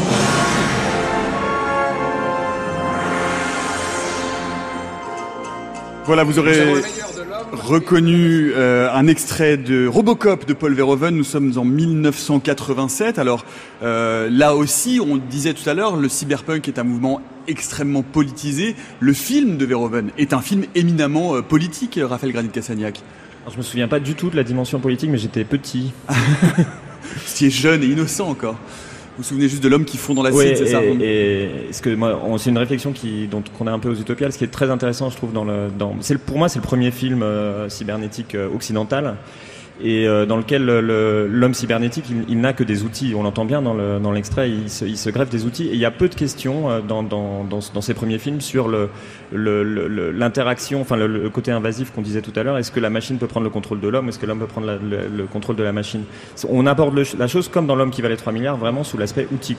A: Voilà, vous aurez reconnu euh, un extrait de Robocop de Paul Verhoeven. Nous sommes en 1987. Alors euh, là aussi, on disait tout à l'heure, le cyberpunk est un mouvement extrêmement politisé. Le film de Verhoeven est un film éminemment euh, politique, Raphaël Granit-Cassagnac.
G: Je me souviens pas du tout de la dimension politique, mais j'étais petit. (laughs)
A: C'était jeune et innocent encore. Vous vous souvenez juste de l'homme qui fond dans l'acide,
G: oui,
A: c'est ça
G: Et ce que moi, c'est une réflexion qui, dont qu'on a un peu aux Utopiales, ce qui est très intéressant, je trouve, dans le, dans, c'est pour moi, c'est le premier film euh, cybernétique euh, occidental et euh, dans lequel l'homme cybernétique, il, n'a que des outils. On l'entend bien dans l'extrait, il, se, greffe des outils. Et il y a peu de questions euh, dans, dans, ses premiers films sur l'interaction, le, enfin le, côté invasif qu'on disait tout à l'heure. Est-ce que la machine peut prendre le contrôle de l'homme Est-ce que l'homme peut prendre le, contrôle de la machine? On aborde la chose comme dans l'homme qui valait 3 milliards, vraiment sous l'aspect outil.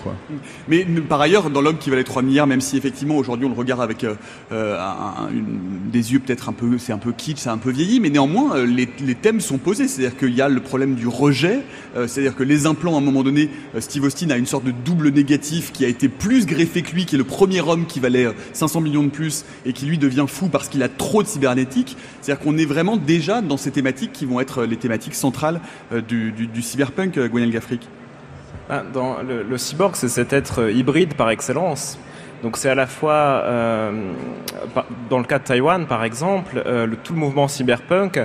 A: Mais par ailleurs, dans l'homme qui valait 3 milliards, même si effectivement aujourd'hui on le regarde avec euh, des yeux peut-être un peu, c'est un peu kitsch, c'est un peu vieilli, mais néanmoins les, thèmes sont posés. Qu'il y a le problème du rejet, euh, c'est-à-dire que les implants, à un moment donné, euh, Steve Austin a une sorte de double négatif qui a été plus greffé que lui, qui est le premier homme qui valait 500 euh, millions de plus et qui lui devient fou parce qu'il a trop de cybernétique. C'est-à-dire qu'on est vraiment déjà dans ces thématiques qui vont être les thématiques centrales du, cyberpunk, Gwenyel Gaffric.
I: Ah, le, cyborg, c'est cet être hybride par excellence. Donc c'est à la fois, dans le cas de Taïwan par exemple, le, tout le mouvement cyberpunk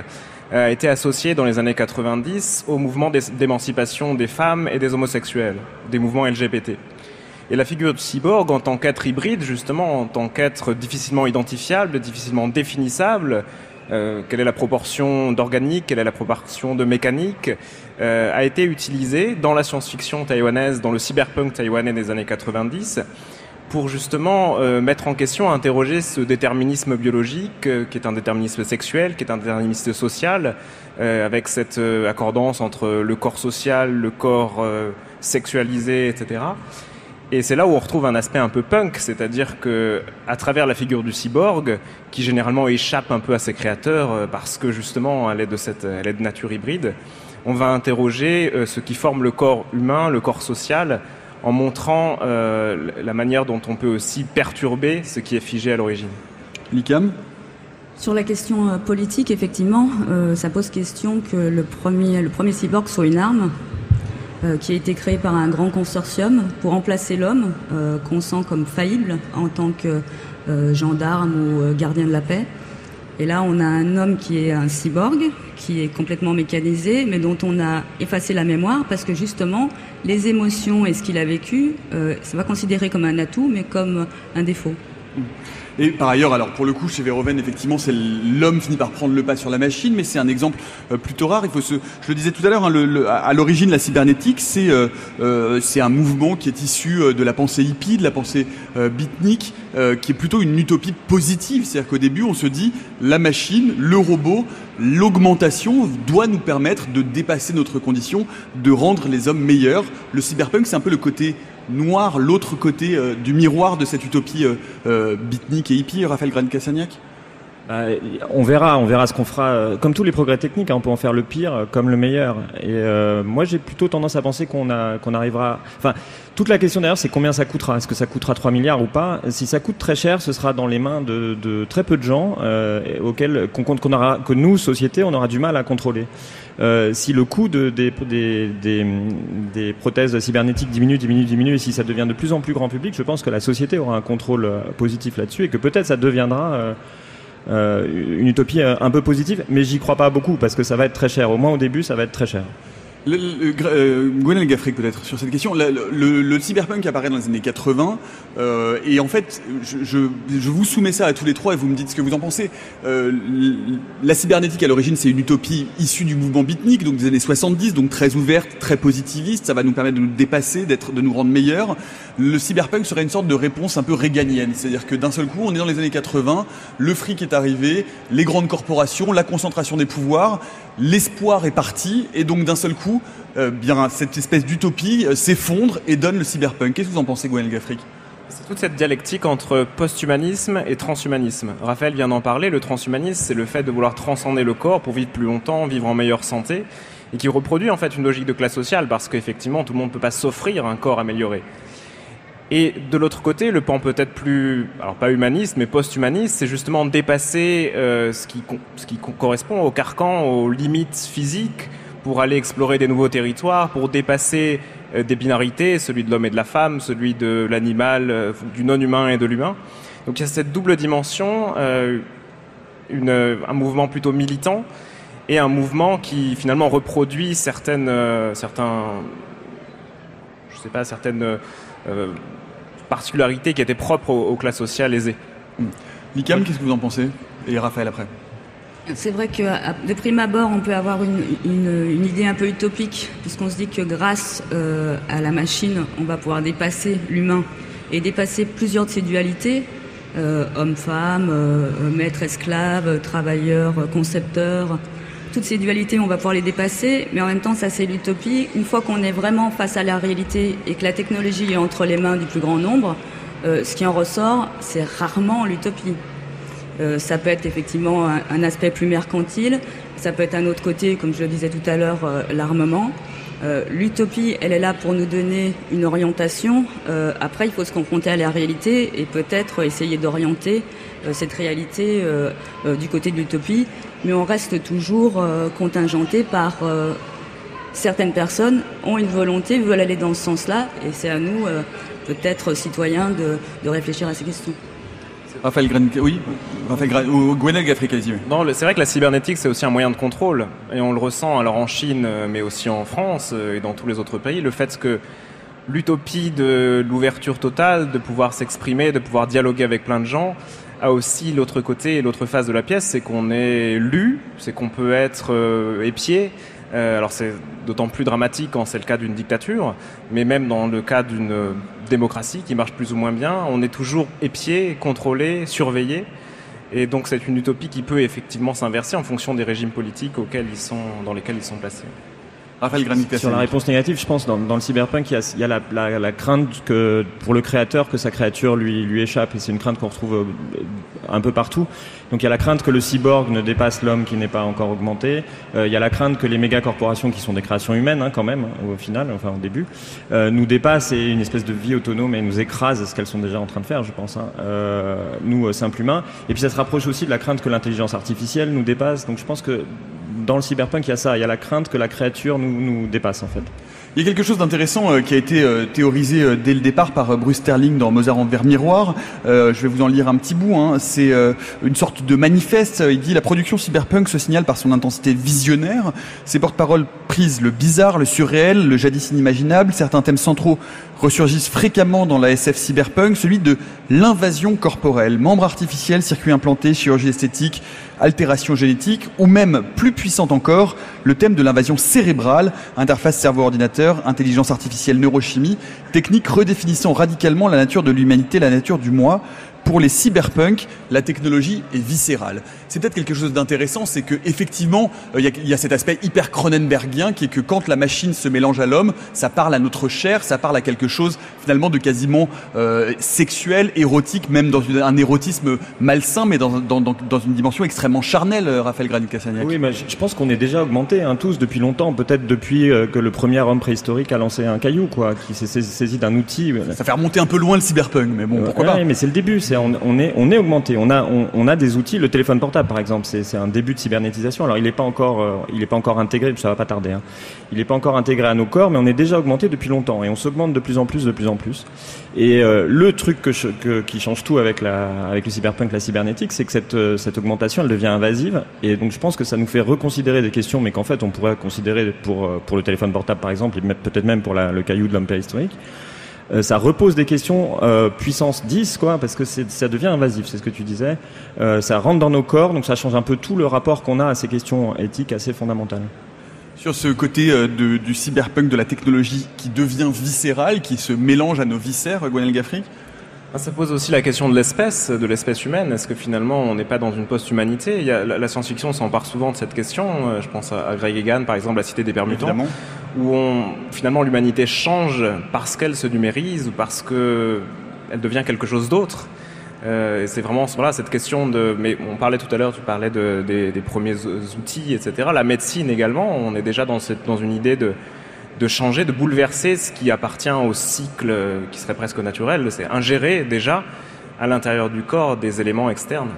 I: a été associé dans les années 90 au mouvement d'émancipation des femmes et des homosexuels, des mouvements LGBT. Et la figure du cyborg en tant qu'être hybride, justement, en tant qu'être difficilement identifiable, difficilement définissable, euh, quelle est la proportion d'organique, quelle est la proportion de mécanique, euh, a été utilisée dans la science-fiction taïwanaise, dans le cyberpunk taïwanais des années 90, pour justement euh, mettre en question, interroger ce déterminisme biologique, euh, qui est un déterminisme sexuel, qui est un déterminisme social, euh, avec cette accordance entre le corps social, le corps sexualisé, etc. Et c'est là où on retrouve un aspect un peu punk, c'est-à-dire que à travers la figure du cyborg, qui généralement échappe un peu à ses créateurs parce que justement elle est de cette, elle nature hybride, on va interroger ce qui forme le corps humain, le corps social, en montrant euh, la manière dont on peut aussi perturber ce qui est figé à l'origine.
A: Likam
H: sur la question euh, politique, effectivement, euh, ça pose question que le premier, le premier cyborg soit une arme qui a été créée par un grand consortium pour remplacer l'homme qu'on sent comme faillible en tant que gendarme ou gardien de la paix. Et là, on a un homme qui est un cyborg, qui est complètement mécanisé, mais dont on a effacé la mémoire parce que justement, les émotions et ce qu'il a vécu, euh, c'est pas considéré comme un atout, mais comme un défaut.
A: Et par ailleurs, alors pour le coup, chez Verhoeven, effectivement, c'est l'homme finit par prendre le pas sur la machine, mais c'est un exemple euh, plutôt rare. Je le disais tout à l'heure, hein, à l'origine, la cybernétique, euh, euh, c'est un mouvement qui est issu de la pensée hippie, de la pensée beatnik, qui est plutôt une utopie positive. C'est-à-dire qu'au début, on se dit la machine, le robot, l'augmentation doit nous permettre de dépasser notre condition, de rendre les hommes meilleurs. Le cyberpunk, c'est un peu le côté noir, l'autre côté euh, du miroir de cette utopie euh, euh et hippie, Raphaël Gran-Cassagnac
G: bah, on verra, on verra ce qu'on fera. Comme tous les progrès techniques, hein, on peut en faire le pire comme le meilleur. Et moi, j'ai plutôt tendance à penser qu'on arrivera. Enfin, toute la question d'ailleurs, c'est combien ça coûtera? Est-ce que ça coûtera 3 milliards ou pas? Si ça coûte très cher, ce sera dans les mains de, très peu de gens auxquels qu'on aura, que nous, société, on aura du mal à contrôler. Euh, si le coût de, des, des, des, prothèses cybernétiques diminue, diminue, diminue, et si ça devient de plus en plus grand public, je pense que la société aura un contrôle euh, positif là-dessus et que peut-être ça deviendra euh, une utopie un peu positive, mais j'y crois pas beaucoup parce que ça va être très cher. Au moins au début, ça va être très cher.
A: Le, euh, Gaffric peut-être sur cette question. Le, cyberpunk apparaît dans les années 80 euh, et en fait, je, vous soumets ça à tous les trois et vous me dites ce que vous en pensez. Euh, la cybernétique à l'origine, c'est une utopie issue du mouvement beatnik, donc des années 70, donc très ouverte, très positiviste. Ça va nous permettre de nous dépasser, d'être, de nous rendre meilleurs. Le cyberpunk serait une sorte de réponse un peu réganienne, c'est-à-dire que d'un seul coup, on est dans les années 80, le fric est arrivé, les grandes corporations, la concentration des pouvoirs, l'espoir est parti et donc d'un seul coup euh, bien, cette espèce d'utopie euh, s'effondre et donne le cyberpunk. Qu'est-ce que vous en pensez, Gwen Gaffric?
I: C'est toute cette dialectique entre posthumanisme et transhumanisme. Raphaël vient d'en parler, le transhumanisme, c'est le fait de vouloir transcender le corps pour vivre plus longtemps, vivre en meilleure santé, et qui reproduit en fait une logique de classe sociale, parce qu'effectivement, tout le monde ne peut pas s'offrir un corps amélioré. Et de l'autre côté, le pan peut-être plus, alors pas humaniste, mais post-humaniste, c'est justement dépasser euh, ce, qui, correspond au carcan, aux limites physiques, pour aller explorer des nouveaux territoires, pour dépasser euh, des binarités, celui de l'homme et de la femme, celui de l'animal, euh, du non-humain et de l'humain. Donc il y a cette double dimension, un mouvement plutôt militant et un mouvement qui finalement reproduit certaines, certains, je sais pas, certaines particularités qui étaient propres aux, classes sociales aisées.
A: Licam, qu'est-ce que vous en pensez Et Raphaël après?
H: C'est vrai que de prime abord, on peut avoir une, une, idée un peu utopique, puisqu'on se dit que grâce euh, à la machine, on va pouvoir dépasser l'humain et dépasser plusieurs de ces dualités, euh, homme-femme, euh, maître-esclave, travailleur, concepteur. Toutes ces dualités, on va pouvoir les dépasser, mais en même temps, ça c'est l'utopie. Une fois qu'on est vraiment face à la réalité et que la technologie est entre les mains du plus grand nombre, ce qui en ressort, c'est rarement l'utopie. Euh, ça peut être effectivement un, aspect plus mercantile, ça peut être un autre côté, comme je le disais tout à l'heure, euh, l'armement. Euh, l'utopie, elle est là pour nous donner une orientation. après, il faut se confronter à la réalité et peut-être essayer d'orienter cette réalité du côté de l'utopie. Mais on reste toujours contingenté par certaines personnes ont une volonté, veulent aller dans ce sens-là, et c'est à nous, peut-être citoyens, de réfléchir à ces questions.
A: Raphaël Gran... oui, Raphaël ou Gwenel
I: Non, c'est vrai que la cybernétique c'est aussi un moyen de contrôle et on le ressent alors en Chine, euh, mais aussi en France euh, et dans tous les autres pays, le fait que l'utopie de l'ouverture totale, de pouvoir s'exprimer, de pouvoir dialoguer avec plein de gens, a aussi l'autre côté et l'autre face de la pièce, c'est qu'on est lu, c'est qu'on peut être euh, épié, euh, alors c'est d'autant plus dramatique quand c'est le cas d'une dictature, mais même dans le cas d'une démocratie qui marche plus ou moins bien, on est toujours épié, contrôlé, surveillé. Et donc c'est une utopie qui peut effectivement s'inverser en fonction des régimes politiques dans lesquels ils sont placés.
A: Raphaël
G: Sur la réponse négative, je pense dans, dans le cyberpunk, il y a, il y a la, la, la, crainte que pour le créateur que sa créature lui, lui échappe, et c'est une crainte qu'on retrouve euh, un peu partout. Donc il y a la crainte que le cyborg ne dépasse l'homme qui n'est pas encore augmenté. Euh, il y a la crainte que les méga corporations, qui sont des créations humaines hein, quand même, au final, enfin au début, euh, nous dépassent et une espèce de vie autonome et nous écrasent ce qu'elles sont déjà en train de faire, je pense. Hein. Euh, nous simples humains. Et puis ça se rapproche aussi de la crainte que l'intelligence artificielle nous dépasse. Donc je pense que dans le cyberpunk, il y a ça. Il y a la crainte que la créature nous, dépasse, en fait.
A: Il y a quelque chose d'intéressant euh, qui a été euh, théorisé euh, dès le départ par Bruce Sterling dans Mozart en verre miroir. je vais vous en lire un petit bout. Hein. C'est une sorte de manifeste. Il dit la production cyberpunk se signale par son intensité visionnaire. Ses porte-paroles prisent le bizarre, le surréel, le jadis inimaginable. Certains thèmes centraux ressurgissent fréquemment dans la SF cyberpunk, celui de l'invasion corporelle, membres artificiels, circuits implantés, chirurgie esthétique, altération génétique, ou même plus puissante encore, le thème de l'invasion cérébrale, interface cerveau-ordinateur, intelligence artificielle, neurochimie, technique redéfinissant radicalement la nature de l'humanité, la nature du moi, pour les cyberpunk, la technologie est viscérale. C'est peut-être quelque chose d'intéressant, c'est que effectivement, euh, il y, a cet aspect hyper Cronenbergien qui est que quand la machine se mélange à l'homme, ça parle à notre chair, ça parle à quelque chose finalement de quasiment euh, sexuel, érotique, même dans un érotisme malsain, mais dans, une dimension extrêmement charnelle, euh, Raphaël Granit-Cassagnac.
G: Oui, mais je pense qu'on est déjà augmenté, hein, tous, depuis longtemps, peut-être depuis que le premier homme préhistorique a lancé un caillou, quoi, qui s'est saisi d'un outil.
A: Ça fait remonter un peu loin le cyberpunk, mais bon, pourquoi pas
G: mais c'est le début, on, est, augmenté. On a, des outils. Le téléphone portable, par exemple, c'est un début de cybernétisation. Alors, il n'est pas encore, euh, pas encore intégré. Ça va pas tarder. Hein. Il n'est pas encore intégré à nos corps, mais on est déjà augmenté depuis longtemps et on s'augmente de plus en plus, de plus en plus. Et euh, le truc qui change tout avec la, le cyberpunk, la cybernétique, c'est que cette, euh, cette augmentation, elle devient invasive. Et donc, je pense que ça nous fait reconsidérer des questions, mais qu'en fait, on pourrait considérer pour, le téléphone portable, par exemple, et peut-être même pour le caillou de l'homme préhistorique. Euh, ça repose des questions euh, puissance 10, quoi, parce que ça devient invasif, c'est ce que tu disais. Euh, ça rentre dans nos corps, donc ça change un peu tout le rapport qu'on a à ces questions éthiques assez fondamentales.
A: Sur ce côté du cyberpunk, de la technologie qui devient viscérale, qui se mélange à nos viscères, Gwenel Gaffric?
I: ah, ça pose aussi la question de l'espèce, de l'espèce humaine. Est-ce que finalement on n'est pas dans une post-humanité? La, science-fiction s'empare souvent de cette question. Je pense à, Greg Egan, par exemple, La Cité des Permutants, où on, finalement l'humanité change parce qu'elle se numérise ou parce que elle devient quelque chose d'autre. Euh, c'est vraiment voilà, cette question de. Mais on parlait tout à l'heure, tu parlais de, des, des, premiers outils, etc. La médecine également, on est déjà dans, cette, dans une idée de de changer, de bouleverser ce qui appartient au cycle qui serait presque naturel, c'est ingérer déjà à l'intérieur du corps des éléments externes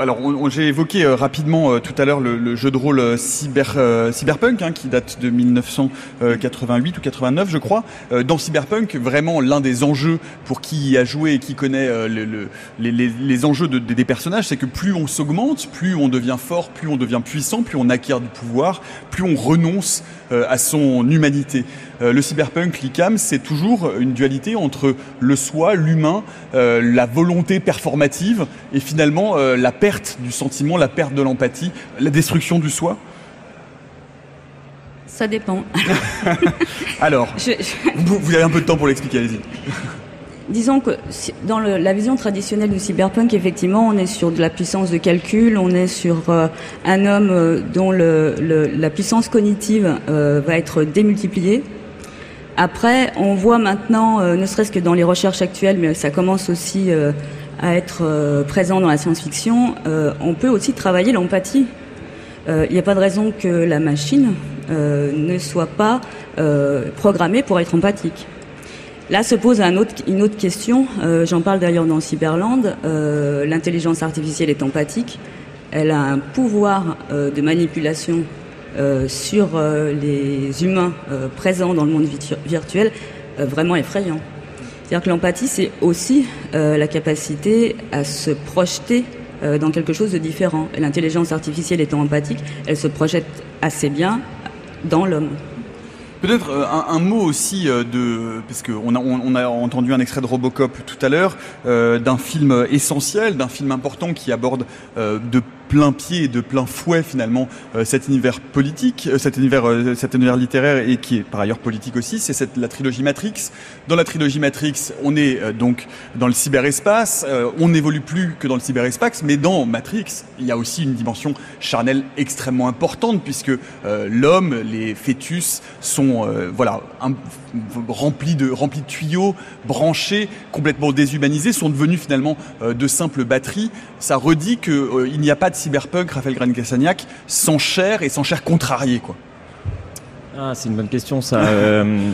A: alors, j'ai évoqué euh, rapidement euh, tout à l'heure le, jeu de rôle euh, cyber, Cyberpunk, hein, qui date de 1988 ou 89, je crois. dans Cyberpunk, vraiment l'un des enjeux pour qui a joué et qui connaît le, les, enjeux des personnages, c'est que plus on s'augmente, plus on devient fort, plus on devient puissant, plus on acquiert du pouvoir, plus on renonce à son humanité. Le cyberpunk, l'ICAM, c'est toujours une dualité entre le soi, l'humain, la volonté performative et finalement euh, la perte du sentiment, la perte de l'empathie, la destruction du soi
H: Ça dépend. (laughs)
A: Alors, Vous, avez un peu de temps pour l'expliquer, allez-y.
H: Disons que dans la vision traditionnelle du cyberpunk, effectivement, on est sur de la puissance de calcul, on est sur euh, un homme euh, dont la puissance cognitive va être démultipliée. Après, on voit maintenant, ne serait-ce que dans les recherches actuelles, mais ça commence aussi à être euh, présent dans la science-fiction, euh, on peut aussi travailler l'empathie. Euh, il n'y a pas de raison que la machine ne soit pas programmée pour être empathique. Là se pose une autre question, j'en parle d'ailleurs dans Cyberland, l'intelligence artificielle est empathique, elle a un pouvoir de manipulation sur les humains présents dans le monde virtuel vraiment effrayant. C'est-à-dire que l'empathie, c'est aussi euh, la capacité à se projeter euh, dans quelque chose de différent. L'intelligence artificielle étant empathique, elle se projette assez bien dans l'homme.
A: Peut-être euh, un, mot aussi de, parce qu'on a, on a entendu un extrait de Robocop tout à l'heure, d'un film essentiel, d'un film important qui aborde de plein pied et de plein fouet finalement euh, cet univers politique, euh, cet univers, euh, cet univers littéraire et qui est par ailleurs politique aussi. C'est la trilogie Matrix. Dans la trilogie Matrix, on est donc dans le cyberespace. on n'évolue plus que dans le cyberespace, mais dans Matrix, il y a aussi une dimension charnelle extrêmement importante puisque l'homme, les fœtus sont voilà remplis de remplis de tuyaux, branchés, complètement déshumanisés, sont devenus finalement de simples batteries. Ça redit que il n'y a pas de cyberpunk, Raphaël Gran-Cassagnac, sans chair et sans chair contrariée quoi
G: ah, C'est une bonne question ça. Euh,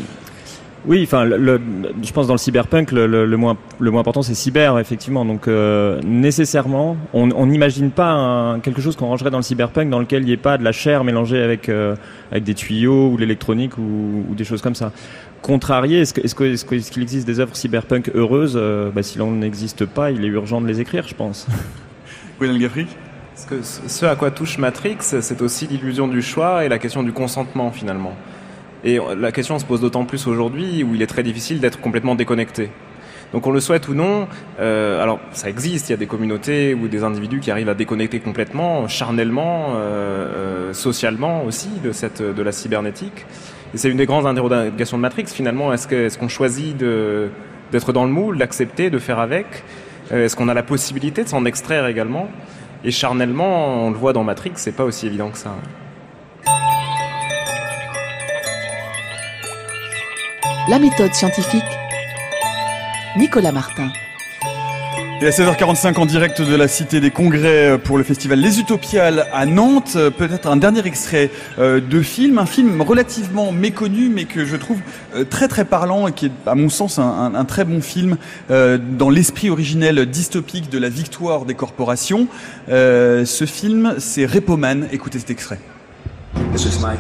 G: oui, enfin, je pense dans le cyberpunk, le, moins, le moins important c'est cyber, effectivement. Donc euh, nécessairement, on n'imagine pas quelque chose qu'on rangerait dans le cyberpunk dans lequel il n'y ait pas de la chair mélangée avec, euh, avec des tuyaux ou l'électronique ou, des choses comme ça. Contrarié, est-ce qu'il est qu est existe des œuvres cyberpunk heureuses? Bah, Si l'on n'existe pas, il est urgent de les écrire, je pense. (laughs)
A: Gwenel Gaffric
I: ce à quoi touche Matrix, c'est aussi l'illusion du choix et la question du consentement finalement. Et la question se pose d'autant plus aujourd'hui où il est très difficile d'être complètement déconnecté. Donc on le souhaite ou non, euh, alors ça existe, il y a des communautés ou des individus qui arrivent à déconnecter complètement, charnellement, euh, euh, socialement aussi de, cette, de la cybernétique. Et c'est une des grandes interrogations de Matrix finalement. Est-ce est qu'on choisit d'être dans le moule, d'accepter, de faire avec? Est-ce qu'on a la possibilité de s'en extraire également? Et charnellement, on le voit dans Matrix, c'est pas aussi évident que ça.
J: La méthode scientifique. Nicolas Martin.
A: Et à 16h45 en direct de la Cité des Congrès pour le festival Les Utopiales à Nantes. Peut-être un dernier extrait euh, de film, un film relativement méconnu mais que je trouve euh, très très parlant et qui est à mon sens un, très bon film euh, dans l'esprit originel dystopique de la victoire des corporations. ce film c'est Repoman. Écoutez cet extrait.
N: Monsieur Smythe,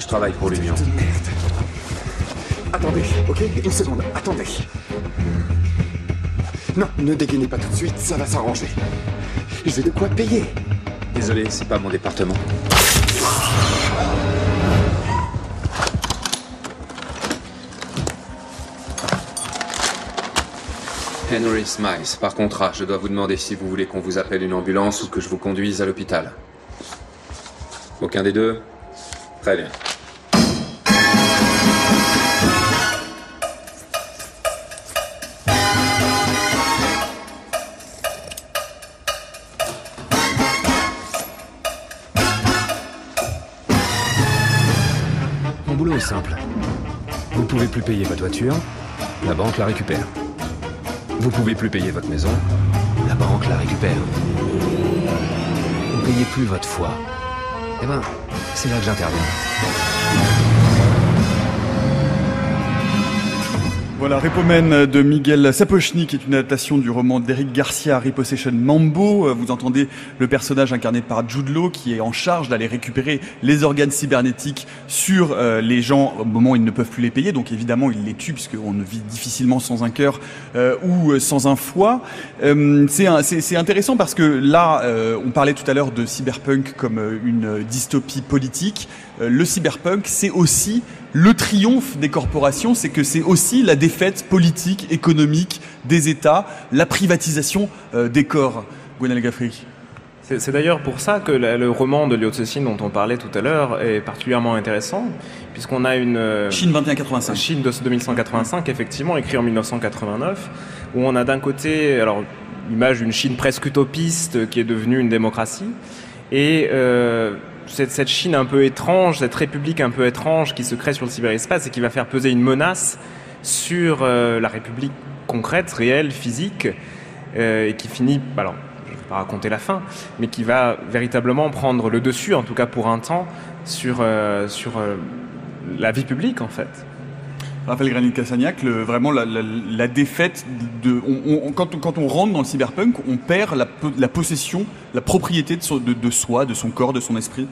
N: je travaille pour l'Union.
O: Attendez, ok Une seconde, attendez. Non, ne dégainez pas tout de suite, ça va s'arranger. J'ai de quoi payer.
N: Désolé, c'est pas mon département. Henry Smythe, par contrat, je dois vous demander si vous voulez qu'on vous appelle une ambulance ou que je vous conduise à l'hôpital. Aucun des deux? Très bien.
P: Plus payer votre voiture, la banque la récupère. Vous pouvez plus payer votre maison, la banque la récupère. Vous payez plus votre foi. Eh ben, C'est là que j'interviens.
A: Voilà, Repomen de Miguel Sapochnik est une adaptation du roman d'Eric Garcia, Repossession Mambo. Euh, vous entendez le personnage incarné par Jude Law qui est en charge d'aller récupérer les organes cybernétiques sur euh, les gens au moment où ils ne peuvent plus les payer. Donc évidemment, il les tue puisqu'on ne vit difficilement sans un cœur euh, ou sans un foie. c'est intéressant parce que là, on parlait tout à l'heure de cyberpunk comme une dystopie politique. Le cyberpunk, c'est aussi le triomphe des corporations, c'est que c'est aussi la défaite politique, économique des États, la privatisation euh, des corps. Gwenel Gaffric.
I: C'est d'ailleurs pour ça que le roman de Liu Cixin dont on parlait tout à l'heure est particulièrement intéressant, puisqu'on a une... Euh,
A: Chine 2185.
I: Chine de 2185, effectivement, écrit en 1989, où on a d'un côté, alors, l'image d'une Chine presque utopiste qui est devenue une démocratie, et euh, cette, Chine un peu étrange, cette république un peu étrange qui se crée sur le cyberespace et qui va faire peser une menace sur euh, la république concrète, réelle, physique, euh, et qui finit, alors je ne vais pas raconter la fin, mais qui va véritablement prendre le dessus, en tout cas pour un temps, sur, euh, sur la vie publique en fait.
A: Raphaël Granit-Cassagnac, vraiment la, défaite de. quand, on rentre dans le cyberpunk, on perd la, possession, la propriété de, soi, de son corps, de son esprit.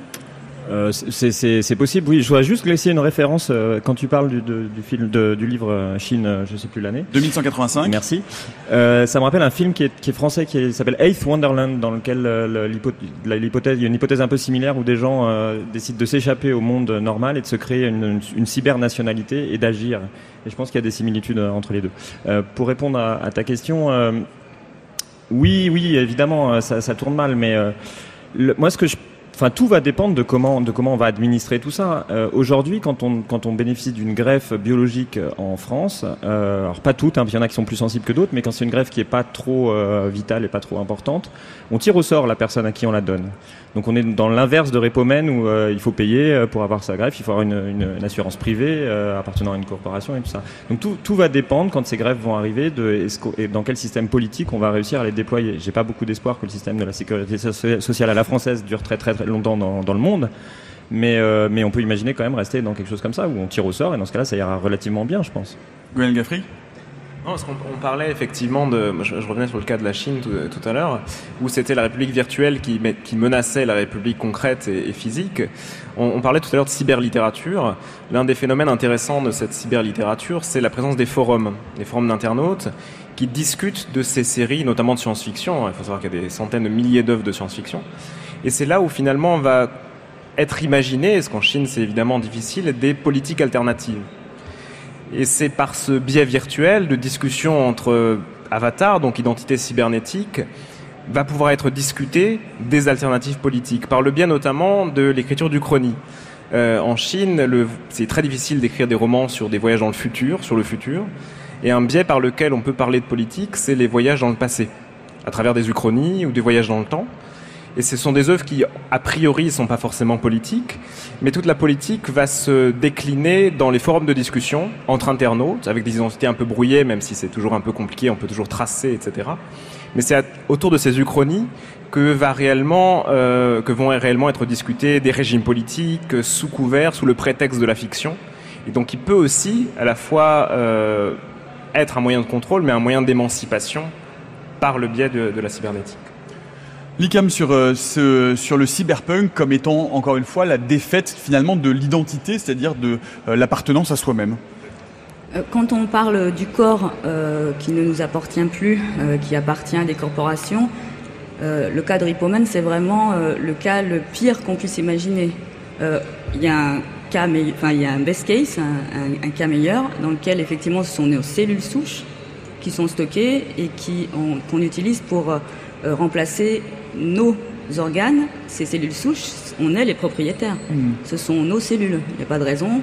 G: Euh, c'est possible, oui. Je voudrais juste laisser une référence euh, quand tu parles du, du film, du livre euh, Chine, je sais plus l'année.
A: 2185.
G: Merci. ça me rappelle un film qui est, qui est français qui s'appelle Eighth Wonderland, dans lequel l'hypothèse, il y a une hypothèse un peu similaire où des gens décident de s'échapper au monde normal et de se créer une, une cyber-nationalité et d'agir. Et je pense qu'il y a des similitudes entre les deux. pour répondre à, à ta question, oui, oui, évidemment, ça, ça tourne mal, mais moi, ce que je Enfin, tout va dépendre de comment, de comment on va administrer tout ça. Euh, aujourd'hui, quand on, quand on bénéficie d'une greffe biologique euh, en France, euh, alors pas toutes, hein, il y en a qui sont plus sensibles que d'autres, mais quand c'est une greffe qui est pas trop euh, vitale et pas trop importante, on tire au sort la personne à qui on la donne. Donc on est dans l'inverse de Repomen où euh, il faut payer euh, pour avoir sa greffe, il faut avoir une, une, assurance privée appartenant à une corporation et tout ça. Donc tout, tout va dépendre quand ces greffes vont arriver de et dans quel système politique on va réussir à les déployer. J'ai pas beaucoup d'espoir que le système de la sécurité sociale à la française dure très très, très longtemps dans, dans le monde. Mais, mais on peut imaginer quand même rester dans quelque chose comme ça où on tire au sort et dans ce cas-là ça ira relativement bien je pense.
A: Gwen Gaffry
I: on, parlait effectivement de. Je, revenais sur le cas de la Chine tout, à l'heure, où c'était la République virtuelle qui, qui, menaçait la République concrète et, physique. On, parlait tout à l'heure de cyberlittérature. L'un des phénomènes intéressants de cette cyberlittérature, c'est la présence des forums, des forums d'internautes qui discutent de ces séries, notamment de science-fiction. Il faut savoir qu'il y a des centaines de milliers d'œuvres de science-fiction. Et c'est là où finalement on va être imaginé, ce qu'en Chine c'est évidemment difficile, des politiques alternatives. Et c'est par ce biais virtuel de discussion entre avatars, donc identité cybernétique, va pouvoir être discuté des alternatives politiques, par le biais notamment de l'écriture du chrony. Euh, en Chine, c'est très difficile d'écrire des romans sur des voyages dans le futur, sur le futur, et un biais par lequel on peut parler de politique, c'est les voyages dans le passé, à travers des uchronies ou des voyages dans le temps. Et ce sont des œuvres qui, a priori, ne sont pas forcément politiques, mais toute la politique va se décliner dans les forums de discussion entre internautes, avec des identités un peu brouillées, même si c'est toujours un peu compliqué, on peut toujours tracer, etc. Mais c'est autour de ces uchronies euh, que vont réellement être discutés des régimes politiques sous couvert, sous le prétexte de la fiction. Et donc il peut aussi, à la fois, euh, être un moyen de contrôle, mais un moyen d'émancipation par le biais de la cybernétique.
A: L'ICAM sur, euh, sur le cyberpunk comme étant encore une fois la défaite finalement de l'identité, c'est-à-dire de euh, l'appartenance à soi-même.
H: Euh, quand on parle du corps qui ne nous appartient plus, qui appartient à des corporations, le cas de Ripoman, c'est vraiment le cas le pire qu'on puisse imaginer. Il y a un enfin y a un best case, un, un, cas meilleur, dans lequel effectivement ce sont nos cellules souches qui sont stockées et qui qu'on utilise pour remplacer nos organes, ces cellules souches, on est les propriétaires. Hmm. Ce sont nos cellules. Il n'y a pas de raison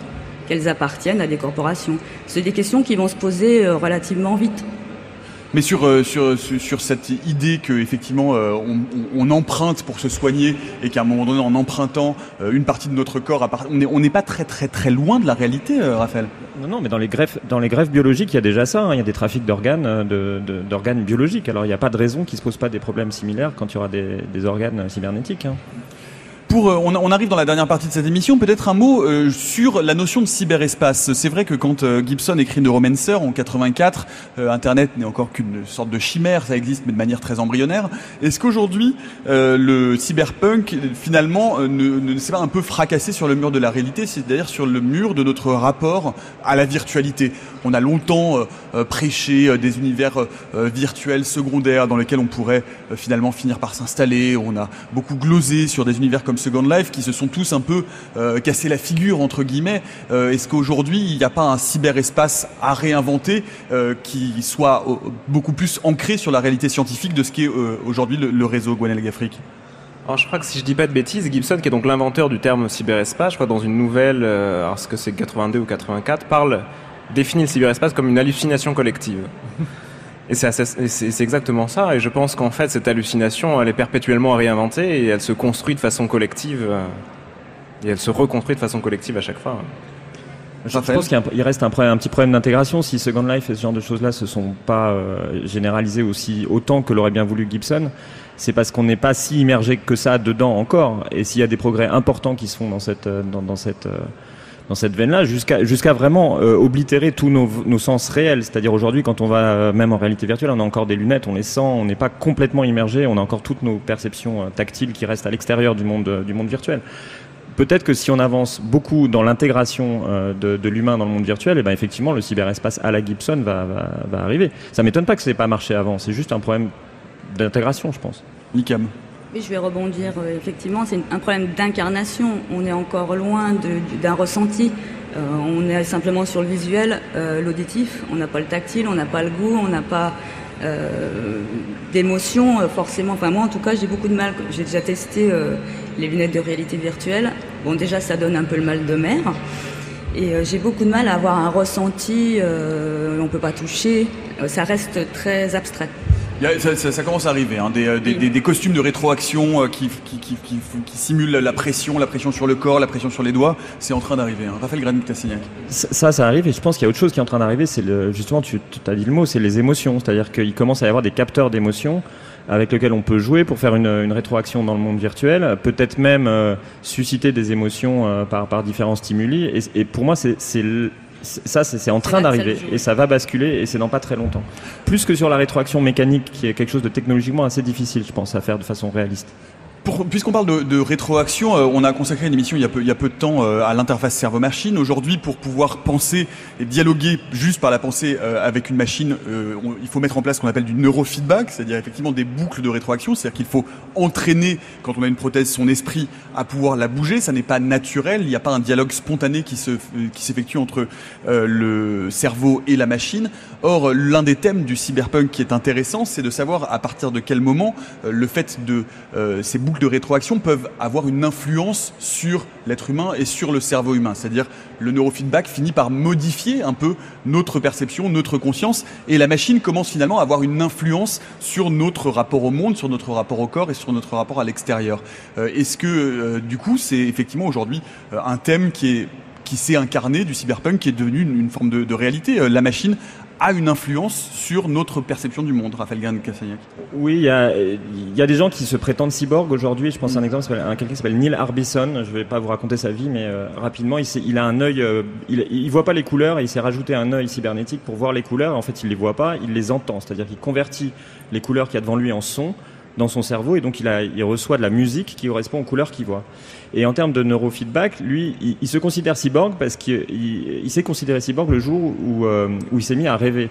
H: qu'elles appartiennent à des corporations. C'est des questions qui vont se poser euh, relativement vite.
A: Mais sur, euh, sur, cette idée que effectivement euh, on, emprunte pour se soigner et qu'à un moment donné en empruntant euh, une partie de notre corps, on n'est pas très très très loin de la réalité, Raphaël.
G: Non, non, mais dans les greffes, dans les greffes biologiques, il y a déjà ça. Hein. il y a des trafics d'organes, d'organes biologiques. Alors il n'y a pas de raison qu'il se pose pas des problèmes similaires quand il y aura des, des organes cybernétiques. Hein.
A: Pour, euh, on, arrive dans la dernière partie de cette émission, peut-être un mot euh, sur la notion de cyberespace. C'est vrai que quand euh, Gibson écrit Neuromancer en 84, Internet n'est encore qu'une sorte de chimère, ça existe mais de manière très embryonnaire. Est-ce qu'aujourd'hui le cyberpunk finalement ne, ne s'est pas un peu fracassé sur le mur de la réalité, c'est-à-dire sur le mur de notre rapport à la virtualité? On a longtemps prêché des univers virtuels secondaires dans lesquels on pourrait finalement finir par s'installer. On a beaucoup glosé sur des univers comme Second Life qui se sont tous un peu euh, cassés la figure entre guillemets. Euh, est-ce qu'aujourd'hui il n'y a pas un cyberespace à réinventer euh, qui soit beaucoup plus ancré sur la réalité scientifique de ce qu'est aujourd'hui le, réseau Gwenel Gafrique
I: alors je crois que si je dis pas de bêtises, Gibson, qui est donc l'inventeur du terme cyberespace, je crois dans une nouvelle, alors ce que c'est 82 ou 84, parle définit le cyberespace comme une hallucination collective. (laughs) Et c'est exactement ça. Et je pense qu'en fait, cette hallucination, elle est perpétuellement à réinventer et elle se construit de façon collective. Euh, et elle se reconstruit de façon collective à chaque fois.
G: Je pense qu'il reste un, un, petit problème d'intégration. Si Second Life et ce genre de choses-là se sont pas euh, généralisées aussi autant que l'aurait bien voulu Gibson, c'est parce qu'on n'est pas si immergé que ça dedans encore. Et s'il y a des progrès importants qui se font dans cette, euh, dans, dans cette dans cette veine-là, jusqu'à jusqu'à vraiment euh, oblitérer tous nos, nos sens réels. C'est-à-dire aujourd'hui, quand on va euh, même en réalité virtuelle, on a encore des lunettes, on les sent, on n'est pas complètement immergé, on a encore toutes nos perceptions euh, tactiles qui restent à l'extérieur du monde du monde virtuel. Peut-être que si on avance beaucoup dans l'intégration de, l'humain dans le monde virtuel, et eh ben effectivement le cyberespace à la Gibson va, va, arriver. Ça m'étonne pas que ça n'ait pas marché avant. C'est juste un problème d'intégration, je pense.
A: Nicam.
H: Oui, je vais rebondir. Euh, effectivement, c'est un problème d'incarnation. On est encore loin d'un ressenti. Euh, on est simplement sur le visuel, euh, l'auditif. On n'a pas le tactile, on n'a pas le goût, on n'a pas d'émotion forcément. Enfin, moi, en tout cas, j'ai beaucoup de mal. J'ai déjà testé les lunettes de réalité virtuelle. Bon, déjà, ça donne un peu le mal de mer. Et j'ai beaucoup de mal à avoir un ressenti. on ne peut pas toucher. ça reste très abstrait
A: ça, commence à arriver, hein, des, euh, des, costumes de rétroaction euh, qui, qui, qui, qui, simulent la pression, la pression sur le corps, la pression sur les doigts, c'est en train d'arriver. Hein. Raphaël Granit-Cassignac.
G: Ça, ça arrive et je pense qu'il y a autre chose qui est en train d'arriver, c'est justement, tu as dit le mot, c'est les émotions. C'est-à-dire qu'il commence à y avoir des capteurs d'émotions avec lesquels on peut jouer pour faire une, une rétroaction dans le monde virtuel, peut-être même euh, susciter des émotions par, par différents stimuli. Et, et pour moi, c'est ça, c'est en train d'arriver et ça va basculer et c'est dans pas très longtemps. Plus que sur la rétroaction mécanique, qui est quelque chose de technologiquement assez difficile, je pense, à faire de façon réaliste
A: puisqu'on parle de, rétroaction, euh, on a consacré une émission il y a peu, peu de temps euh, à l'interface cerveau-machine. Aujourd'hui, pour pouvoir penser et dialoguer juste par la pensée euh, avec une machine, il faut mettre en place ce qu'on appelle du neurofeedback, c'est-à-dire effectivement des boucles de rétroaction. C'est-à-dire qu'il faut entraîner, quand on a une prothèse, son esprit à pouvoir la bouger. Ça n'est pas naturel. Il n'y a pas un dialogue spontané qui s'effectue entre le cerveau et la machine. Or, l'un des thèmes du cyberpunk qui est intéressant, c'est de savoir à partir de quel moment le fait de ces boucles de rétroaction peuvent avoir une influence sur l'être humain et sur le cerveau humain. C'est-à-dire le neurofeedback finit par modifier un peu notre perception, notre conscience, et la machine commence finalement à avoir une influence sur notre rapport au monde, sur notre rapport au corps et sur notre rapport à l'extérieur. Euh, est-ce que euh, du coup c'est effectivement aujourd'hui euh, un thème qui est qui s'est incarné du cyberpunk, qui est devenu une, forme de, de réalité? la machine a une influence sur notre perception du monde, Raphaël Gain Cassagnac
G: Oui, il y a, des gens qui se prétendent cyborg aujourd'hui. Je pense à un exemple, un quelqu'un qui s'appelle Neil Arbison. Je ne vais pas vous raconter sa vie, mais euh, rapidement, il, a un œil. Euh, il, il voit pas les couleurs et il s'est rajouté un œil cybernétique pour voir les couleurs. En fait, il les voit pas, il les entend. C'est-à-dire qu'il convertit les couleurs qu'il y a devant lui en son dans son cerveau et donc il, a, il reçoit de la musique qui correspond aux couleurs qu'il voit. Et en termes de neurofeedback, lui, il, se considère cyborg parce qu'il il, s'est considéré cyborg le jour où, euh, où il s'est mis à rêver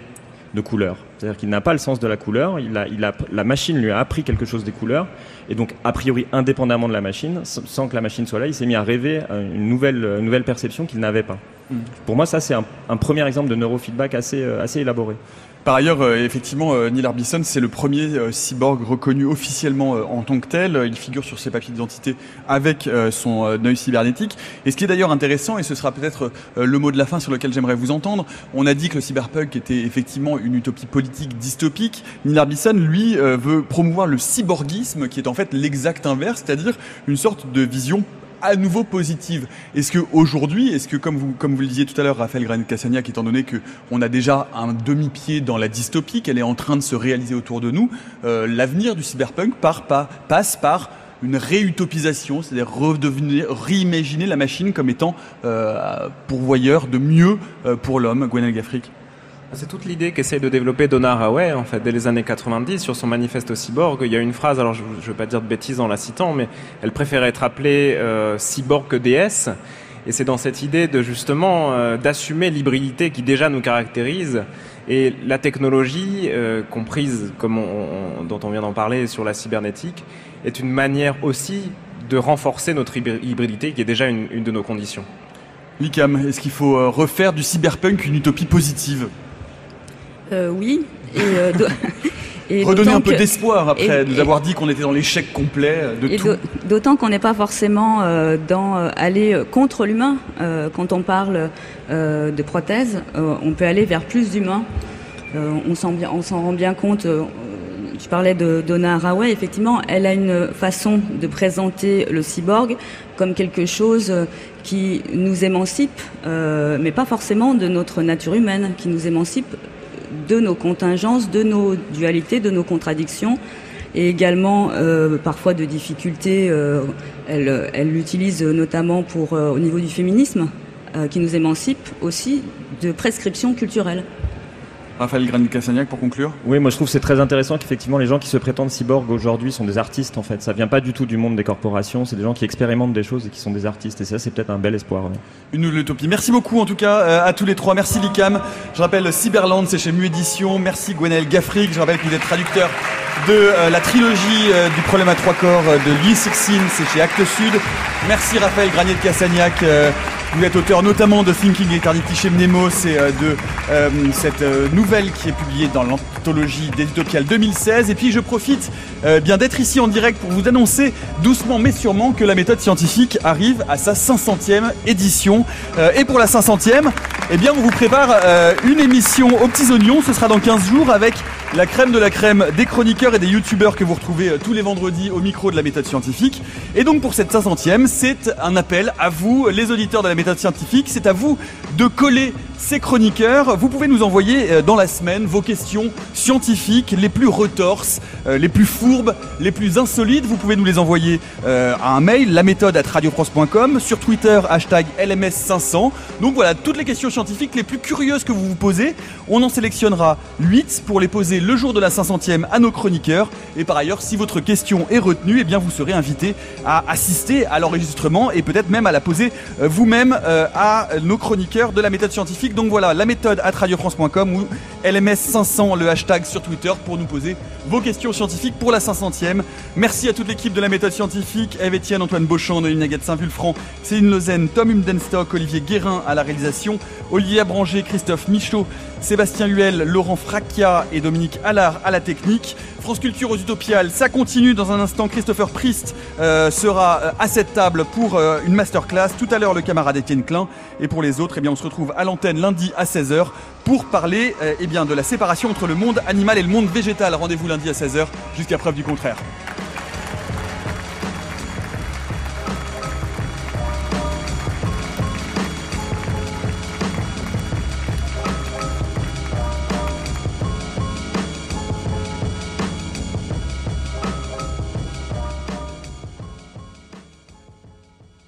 G: de couleurs. C'est-à-dire qu'il n'a pas le sens de la couleur, il a, il a, la machine lui a appris quelque chose des couleurs, et donc a priori indépendamment de la machine, sans que la machine soit là, il s'est mis à rêver une nouvelle, une nouvelle perception qu'il n'avait pas. Mmh. Pour moi, ça c'est un, un, premier exemple de neurofeedback assez, euh, assez élaboré.
A: Par ailleurs, euh, effectivement, euh, Neil Arbison, c'est le premier euh, cyborg reconnu officiellement en tant que tel. Il figure sur ses papiers d'identité avec son œil cybernétique. Et ce qui est d'ailleurs intéressant, et ce sera peut-être le mot de la fin sur lequel j'aimerais vous entendre, on a dit que le cyberpunk était effectivement une utopie politique dystopique. Neil Arbison, lui, veut promouvoir le cyborgisme, qui est en fait l'exact inverse, c'est-à-dire une sorte de vision à nouveau positive. Est-ce que aujourd'hui, est-ce que comme vous comme vous le disiez tout à l'heure, Raphaël Granit Cassagnac, étant donné que on a déjà un demi-pied dans la dystopie, qu'elle est en train de se réaliser autour de nous, euh, l'avenir du cyberpunk passe par une réutopisation, c'est-à-dire réimaginer la machine comme étant pourvoyeur de mieux pour l'homme, Gwenel Gaffric?
I: C'est toute l'idée qu'essaie de développer Donna Haraway, en fait, dès les années 90, sur son manifeste cyborg. Il y a une phrase, alors je ne veux pas dire de bêtises en la citant, mais elle préférait être appelée euh, cyborg que déesse. Et c'est dans cette idée de justement euh, d'assumer l'hybridité qui déjà nous caractérise et la technologie, euh, comprise comme on, dont on vient d'en parler sur la cybernétique, est une manière aussi de renforcer notre hybridité qui est déjà une, de nos conditions.
A: Likam, est-ce qu'il faut refaire du cyberpunk une utopie positive?
H: Euh, oui.
A: Et, euh, (laughs) Redonner un peu d'espoir après nous avoir dit qu'on était dans l'échec complet de
H: et
A: tout.
H: D'autant qu'on n'est pas forcément euh, dans aller contre l'humain. quand on parle de prothèses, on peut aller vers plus d'humains. on s'en rend bien compte. tu parlais de Donna Haraway, effectivement, elle a une façon de présenter le cyborg comme quelque chose qui nous émancipe, mais pas forcément de notre nature humaine, qui nous émancipe de nos contingences, de nos dualités, de nos contradictions et également euh, parfois de difficultés. Euh, elle l'utilise notamment pour euh, au niveau du féminisme, qui nous émancipe aussi de prescriptions culturelles.
A: Raphaël Granit-Cassagnac pour conclure
G: Oui, moi je trouve c'est très intéressant qu'effectivement les gens qui se prétendent cyborg aujourd'hui sont des artistes en fait. Ça vient pas du tout du monde des corporations, c'est des gens qui expérimentent des choses et qui sont des artistes. Et ça, c'est peut-être un bel espoir.
A: Une nouvelle utopie. Merci beaucoup en tout cas euh, à tous les trois. Merci Licam. Je rappelle Cyberland, c'est chez Mu Édition. Merci Gwenel Gaffric. Je rappelle que vous êtes traducteur de euh, la trilogie euh, du problème à trois corps de Lee Sixin, c'est chez Actes Sud. Merci Raphaël Granier-Cassagnac. Vous êtes auteur notamment de Thinking Eternity chez Mnemos et euh, de euh, cette euh, nouvelle qui est publiée dans l'anthologie d'Edytopial 2016. Et puis je profite bien d'être ici en direct pour vous annoncer doucement mais sûrement que la méthode scientifique arrive à sa 500e édition. et pour la 500e, eh bien on vous prépare une émission aux petits oignons. Ce sera dans 15 jours avec la crème de la crème des chroniqueurs et des youtubeurs que vous retrouvez tous les vendredis au micro de la méthode scientifique. Et donc pour cette 500e, c'est un appel à vous, les auditeurs de la méthode scientifique. C'est à vous de coller ces chroniqueurs. Vous pouvez nous envoyer euh, dans la semaine vos questions scientifiques les plus retorses, euh, les plus fourbes, les plus insolites. Vous pouvez nous les envoyer euh, à un mail, la méthode à radiofrance.com, sur Twitter, hashtag LMS500. Donc voilà, toutes les questions scientifiques les plus curieuses que vous vous posez. On en sélectionnera 8 pour les poser le jour de la 500e à nos chroniqueurs. Et par ailleurs, si votre question est retenue, eh bien vous serez invité à assister à l'enregistrement et peut-être même à la poser vous-même à nos chroniqueurs de la méthode scientifique donc voilà, la méthode à radiofrance.com ou LMS500, le hashtag sur Twitter pour nous poser vos questions scientifiques pour la 500e. Merci à toute l'équipe de la méthode scientifique, Eve Etienne, Antoine Beauchamp, Noémie Nagat Saint-Vulfranc, Céline Lozen, Tom Humdenstock, Olivier Guérin à la réalisation, Olivier Abranger, Christophe Michaud, Sébastien Huel, Laurent Fracchia et Dominique Allard à la technique. France Culture aux Utopiales, ça continue dans un instant. Christopher Priest euh, sera euh, à cette table pour euh, une masterclass. Tout à l'heure, le camarade Étienne Klein. Et pour les autres, eh bien, on se retrouve à l'antenne lundi à 16h pour parler eh de la séparation entre le monde animal et le monde végétal. Rendez-vous lundi à 16h jusqu'à preuve du contraire.